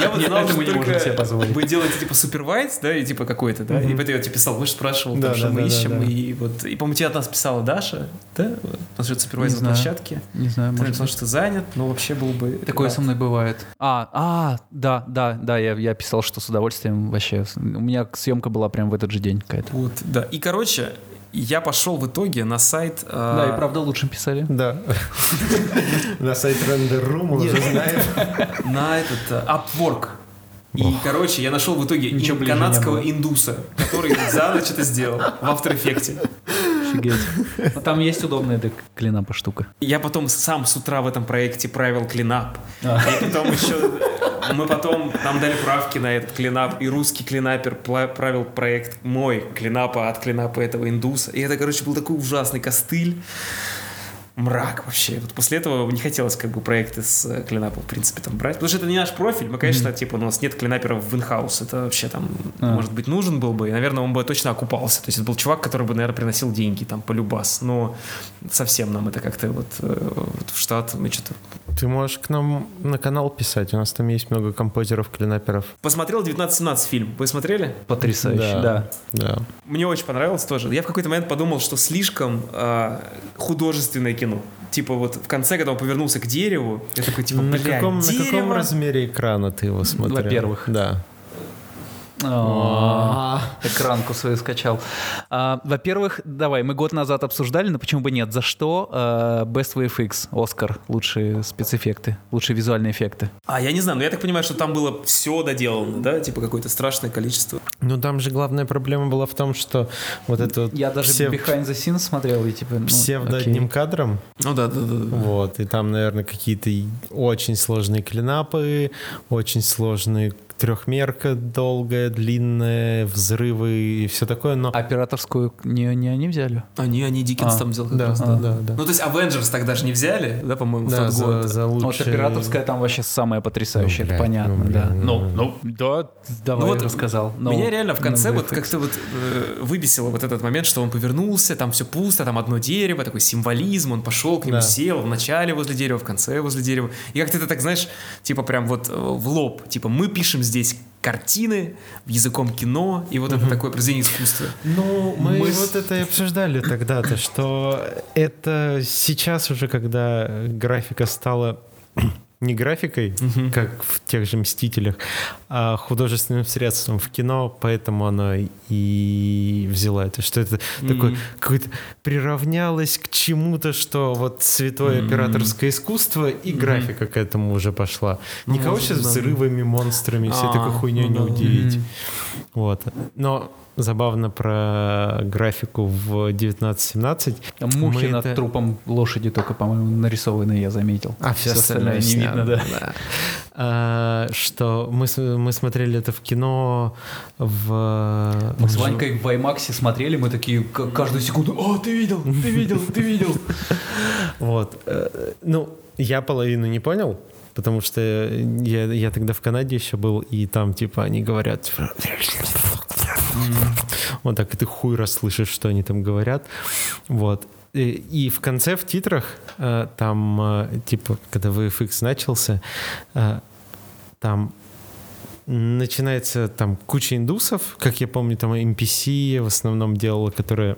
Я вот знал, что мы не можем себе позволить. вы делаете типа супервайс, да, и типа какой-то, да, и поэтому я тебе писал, вы же спрашивал, там, что мы ищем, и вот, и по-моему, тебе от нас писала Даша, да, насчет супервайза Не на знаю. площадке. Не знаю, может быть. что занят, но вообще был бы... Такое со мной бывает. А, а, да, да, да, я, я писал, что с удовольствием вообще. У меня съемка была прям в этот же день какая-то. Вот, да. И, короче, я пошел в итоге на сайт... э, Да, и правда лучшим писали. Да. На сайт Render.ru мы уже знаем. на этот э, Upwork. И, короче, я нашел в итоге Ничего канадского индуса, который за ночь это сделал в After Effects. Офигеть. Но там есть удобная эта клинапа штука. Я потом сам с утра в этом проекте правил клинап. А. И потом еще... Мы потом, нам дали правки на этот клинап, и русский клинапер правил проект мой клинапа от клинапа этого индуса. И это, короче, был такой ужасный костыль. Мрак вообще. Вот после этого не хотелось как бы проекты с э, клинапом, в принципе, там брать. Потому что это не наш профиль. Мы, конечно, типа, у нас нет клинаперов в инхаус. Это вообще там, А. может быть, нужен был бы. И, наверное, он бы точно окупался. То есть это был чувак, который бы, наверное, приносил деньги там по любас. Но совсем нам это как-то вот, э, вот в штат мы что-то... Ты можешь к нам на канал писать. У нас там есть много композеров, клинаперов. Посмотрел 1917 фильм. Вы смотрели? Потрясающе, да. Да. Мне очень понравилось тоже. Я в какой-то момент подумал, что слишком э, художественное кино. Типа вот в конце, когда он повернулся к дереву, я такой, типа, на, блядь, каком, на каком дерево? размере экрана ты его смотрел? Во-первых. Да. О, Экранку свою скачал. А, Во-первых, давай, мы год назад обсуждали, но почему бы нет? За что Best VFX, Оскар, лучшие спецэффекты, лучшие визуальные эффекты? А, я не знаю, но я так понимаю, что там было все доделано, да? Типа какое-то страшное количество. Ну там же главная проблема была в том, что вот это вот Я даже behind the scenes смотрел и типа... ну, псевдо окей. одним кадром. Ну да, да, да. Вот, и там, наверное, какие-то очень сложные клинапы, очень сложные трехмерка долгая, длинная, взрывы и все такое, но... Операторскую не, не они взяли? Они, они Диккенс А, там взял как да, раз, да, да, да. Ну, то есть Avengers тогда же не взяли, да, по-моему, в Да, тот за, год. за Вот лучшие- операторская там вообще самая потрясающая, Ну, это блядь, понятно, ну, да. блин, Ну, ну. ну, да, давай Ну вот рассказал. Но- Меня реально в конце ну, вот как-то вот э, выбесило вот этот момент, что он повернулся, там все пусто, там одно дерево, такой символизм, он пошел к нему, Да. сел в начале возле дерева, в конце возле дерева. И как-то это так, знаешь, типа прям вот э, в лоб, типа мы пишем здесь картины языком кино, и вот это такое произведение искусства. Ну, мы, Мы вот это и обсуждали тогда-то, что это сейчас уже, когда графика стала не графикой, как в тех же «Мстителях», а художественным средством в кино, поэтому оно и взяла это, что это такое какое-то приравнялось к чему-то, что вот святое операторское искусство и графика к этому уже пошла. Никого может, сейчас да. взрывами, монстрами, всей А, такой хуйней ну не да. удивить. Вот. Но забавно про графику в 1917. Там Мухи Мы над это- трупом лошади только, по-моему, нарисованы, я заметил. А все остальное, не снято, видно, да. да. А, что мы, мы смотрели это в кино в... Мы с Ванькой в IMAX смотрели, мы такие каждую секунду, о, ты видел, ты видел, ты видел. Вот. э, Ну, я половину не понял, потому что я, я тогда в Канаде еще был, и там, типа, они говорят... типа, Вот так, и ты хуй расслышишь, что они там говорят. Вот. И, и в конце, в титрах, э, там, э, типа, когда VFX начался, э, там начинается там куча индусов, как я помню, там NPC в основном делала, которые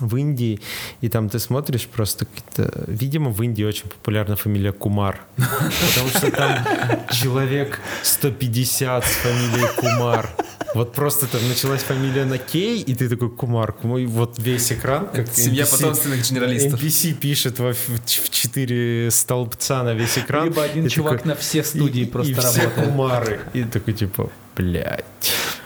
в Индии, и там ты смотришь просто какие-то... Видимо, в Индии очень популярна фамилия Кумар, потому что там человек 150 с фамилией Кумар. Вот просто там началась фамилия на Кей, и ты такой Кумар, и вот весь экран, как Семья NPC потомственных генералистов. NPC пишет во, в, в четыре столбца на весь экран. Либо один чувак такой, на все студии и, просто и все работает. Кумары. И такой типа, блядь.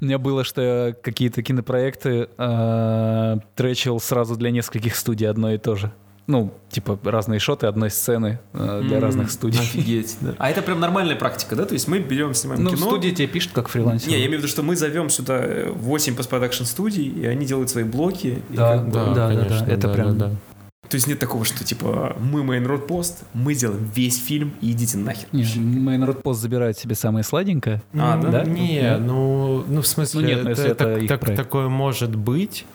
У меня было, что я какие-то кинопроекты э, тречил сразу для нескольких студий одно и то же. Ну, типа разные шоты одной сцены э, для М, разных студий. Офигеть, да. А это прям нормальная практика, да? То есть мы берем, снимаем Ну, кино. студия тебе пишет как фрилансер. Не, я имею в виду, что мы зовем сюда э, 8 постпродакшн студий, и они делают свои блоки. и Да, как бы- да, да, да, это да, прям- да, да. То есть нет такого, что типа мы Main Road Post, мы делаем весь фильм и идите нахер. Не, Main Road Post забирает себе самое сладенькое. А, Ну, да? Не, Да. ну, ну в смысле, Ну, нет, ну, это, если это так- их так- проект. такое может быть.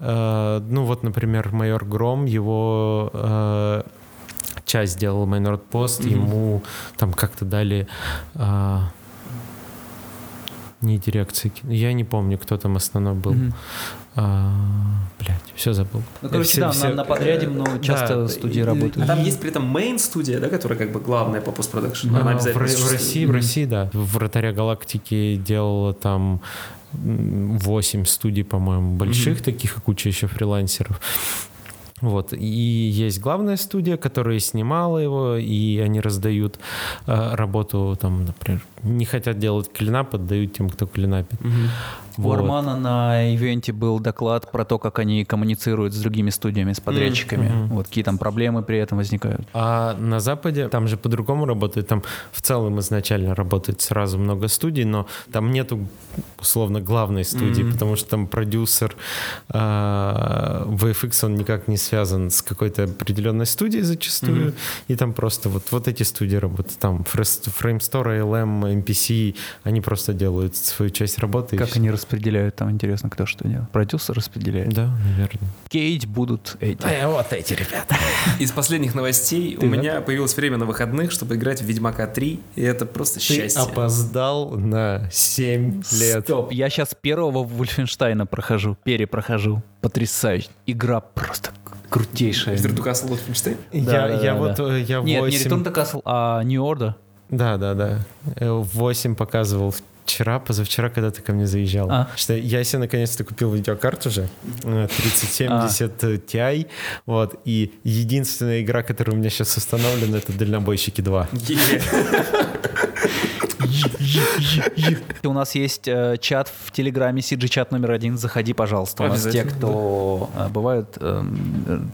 Э, ну вот, например, майор Гром, его э, часть сделал Майнорд Пост, Мгм. ему там как-то дали э, не дирекции, я не помню, кто там основной был. Мгм. А, блядь, все забыл. Ну, короче, Все- да, все- на, на подряде, но часто да, студии и- работают. А там есть при этом main студия, да, которая как бы главная по постпродакшн. Ну, Она в, обязательно в существует. России, в России, да. Вратаря галактики делала там 8 студий, по-моему, больших Мгм. таких, и куча еще фрилансеров. Вот. И есть главная студия, которая снимала его, и они раздают э, работу, там, например, не хотят делать клинап, отдают тем, кто клинапит. Мгм. У Вот. Армана на ивенте был доклад про то, как они коммуницируют с другими студиями, с подрядчиками. Мгм. Вот какие там проблемы при этом возникают. А на Западе там же по-другому работает. Там в целом изначально работает сразу много студий, но там нету условно главной студии, Мгм. потому что там продюсер а, VFX, он никак не связан с какой-то определенной студией зачастую. Мгм. И там просто вот, вот эти студии работают. Там Framestore, ALM, MPC, они просто делают свою часть работы. Как они распределяют, там интересно, кто что делает. Продюсер распределяет. Да, наверное. Кейть будут эти. вот эти ребята. Из последних новостей Ты, у да? меня появилось время на выходных, чтобы играть в Ведьмака 3, и это просто Ты счастье. опоздал на 7 лет. Стоп, я сейчас первого Вульфенштейна прохожу, перепрохожу. Потрясающе. Игра просто крутейшая. Return to Castle Wolfenstein? Я, Да, да, я да, вот, да. э, я Нет, 8... не Return to Castle, а New Order. Да, да, да. Э, 8 показывал вчера, позавчера, когда ты ко мне заезжал. А. Что я себе наконец-то купил видеокарту уже, э, 3070 Ti, вот, и единственная игра, которая у меня сейчас установлена, это Дальнобойщики 2. Е. У нас есть э, чат в Телеграме, CG-чат номер один. Заходи, пожалуйста. У нас те, кто э, бывают, э,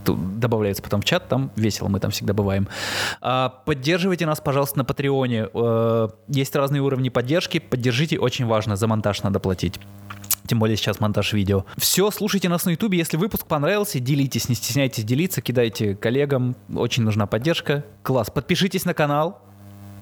добавляются потом в чат, там весело, мы там всегда бываем. А, Поддерживайте нас, пожалуйста, на Патреоне. Есть разные уровни поддержки. Поддержите, очень важно, за монтаж надо платить. Тем более сейчас монтаж видео. Все, слушайте нас на ютубе. Если выпуск понравился, делитесь, не стесняйтесь делиться, кидайте коллегам. Очень нужна поддержка. Класс. Подпишитесь на канал.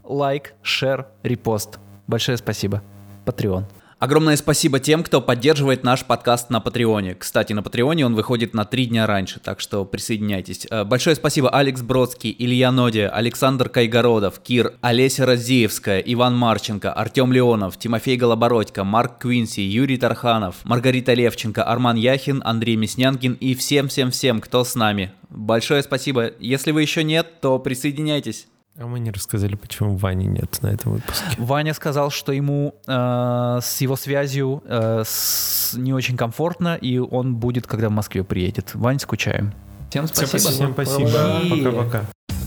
Лайк, share, репост. Большое спасибо. Патреон. Огромное спасибо тем, кто поддерживает наш подкаст на Патреоне. Кстати, на Патреоне он выходит на три дня раньше, так что присоединяйтесь. Э, Большое спасибо Алекс Бродский, Илья Нодия, Александр Кайгородов, Кир, Олеся Разеевская, Иван Марченко, Артем Леонов, Тимофей Голобородько, Марк Квинси, Юрий Тарханов, Маргарита Левченко, Арман Яхин, Андрей Мяснянкин и всем-всем-всем, кто с нами. Большое спасибо. Если вы еще нет, то присоединяйтесь. А мы не рассказали, почему Вани нет на этом выпуске. Ваня сказал, что ему э, с его связью э, с- не очень комфортно, и он будет, когда в Москве приедет. Вань, скучаем. Всем спасибо. Всем спасибо. Пока. Пока-пока.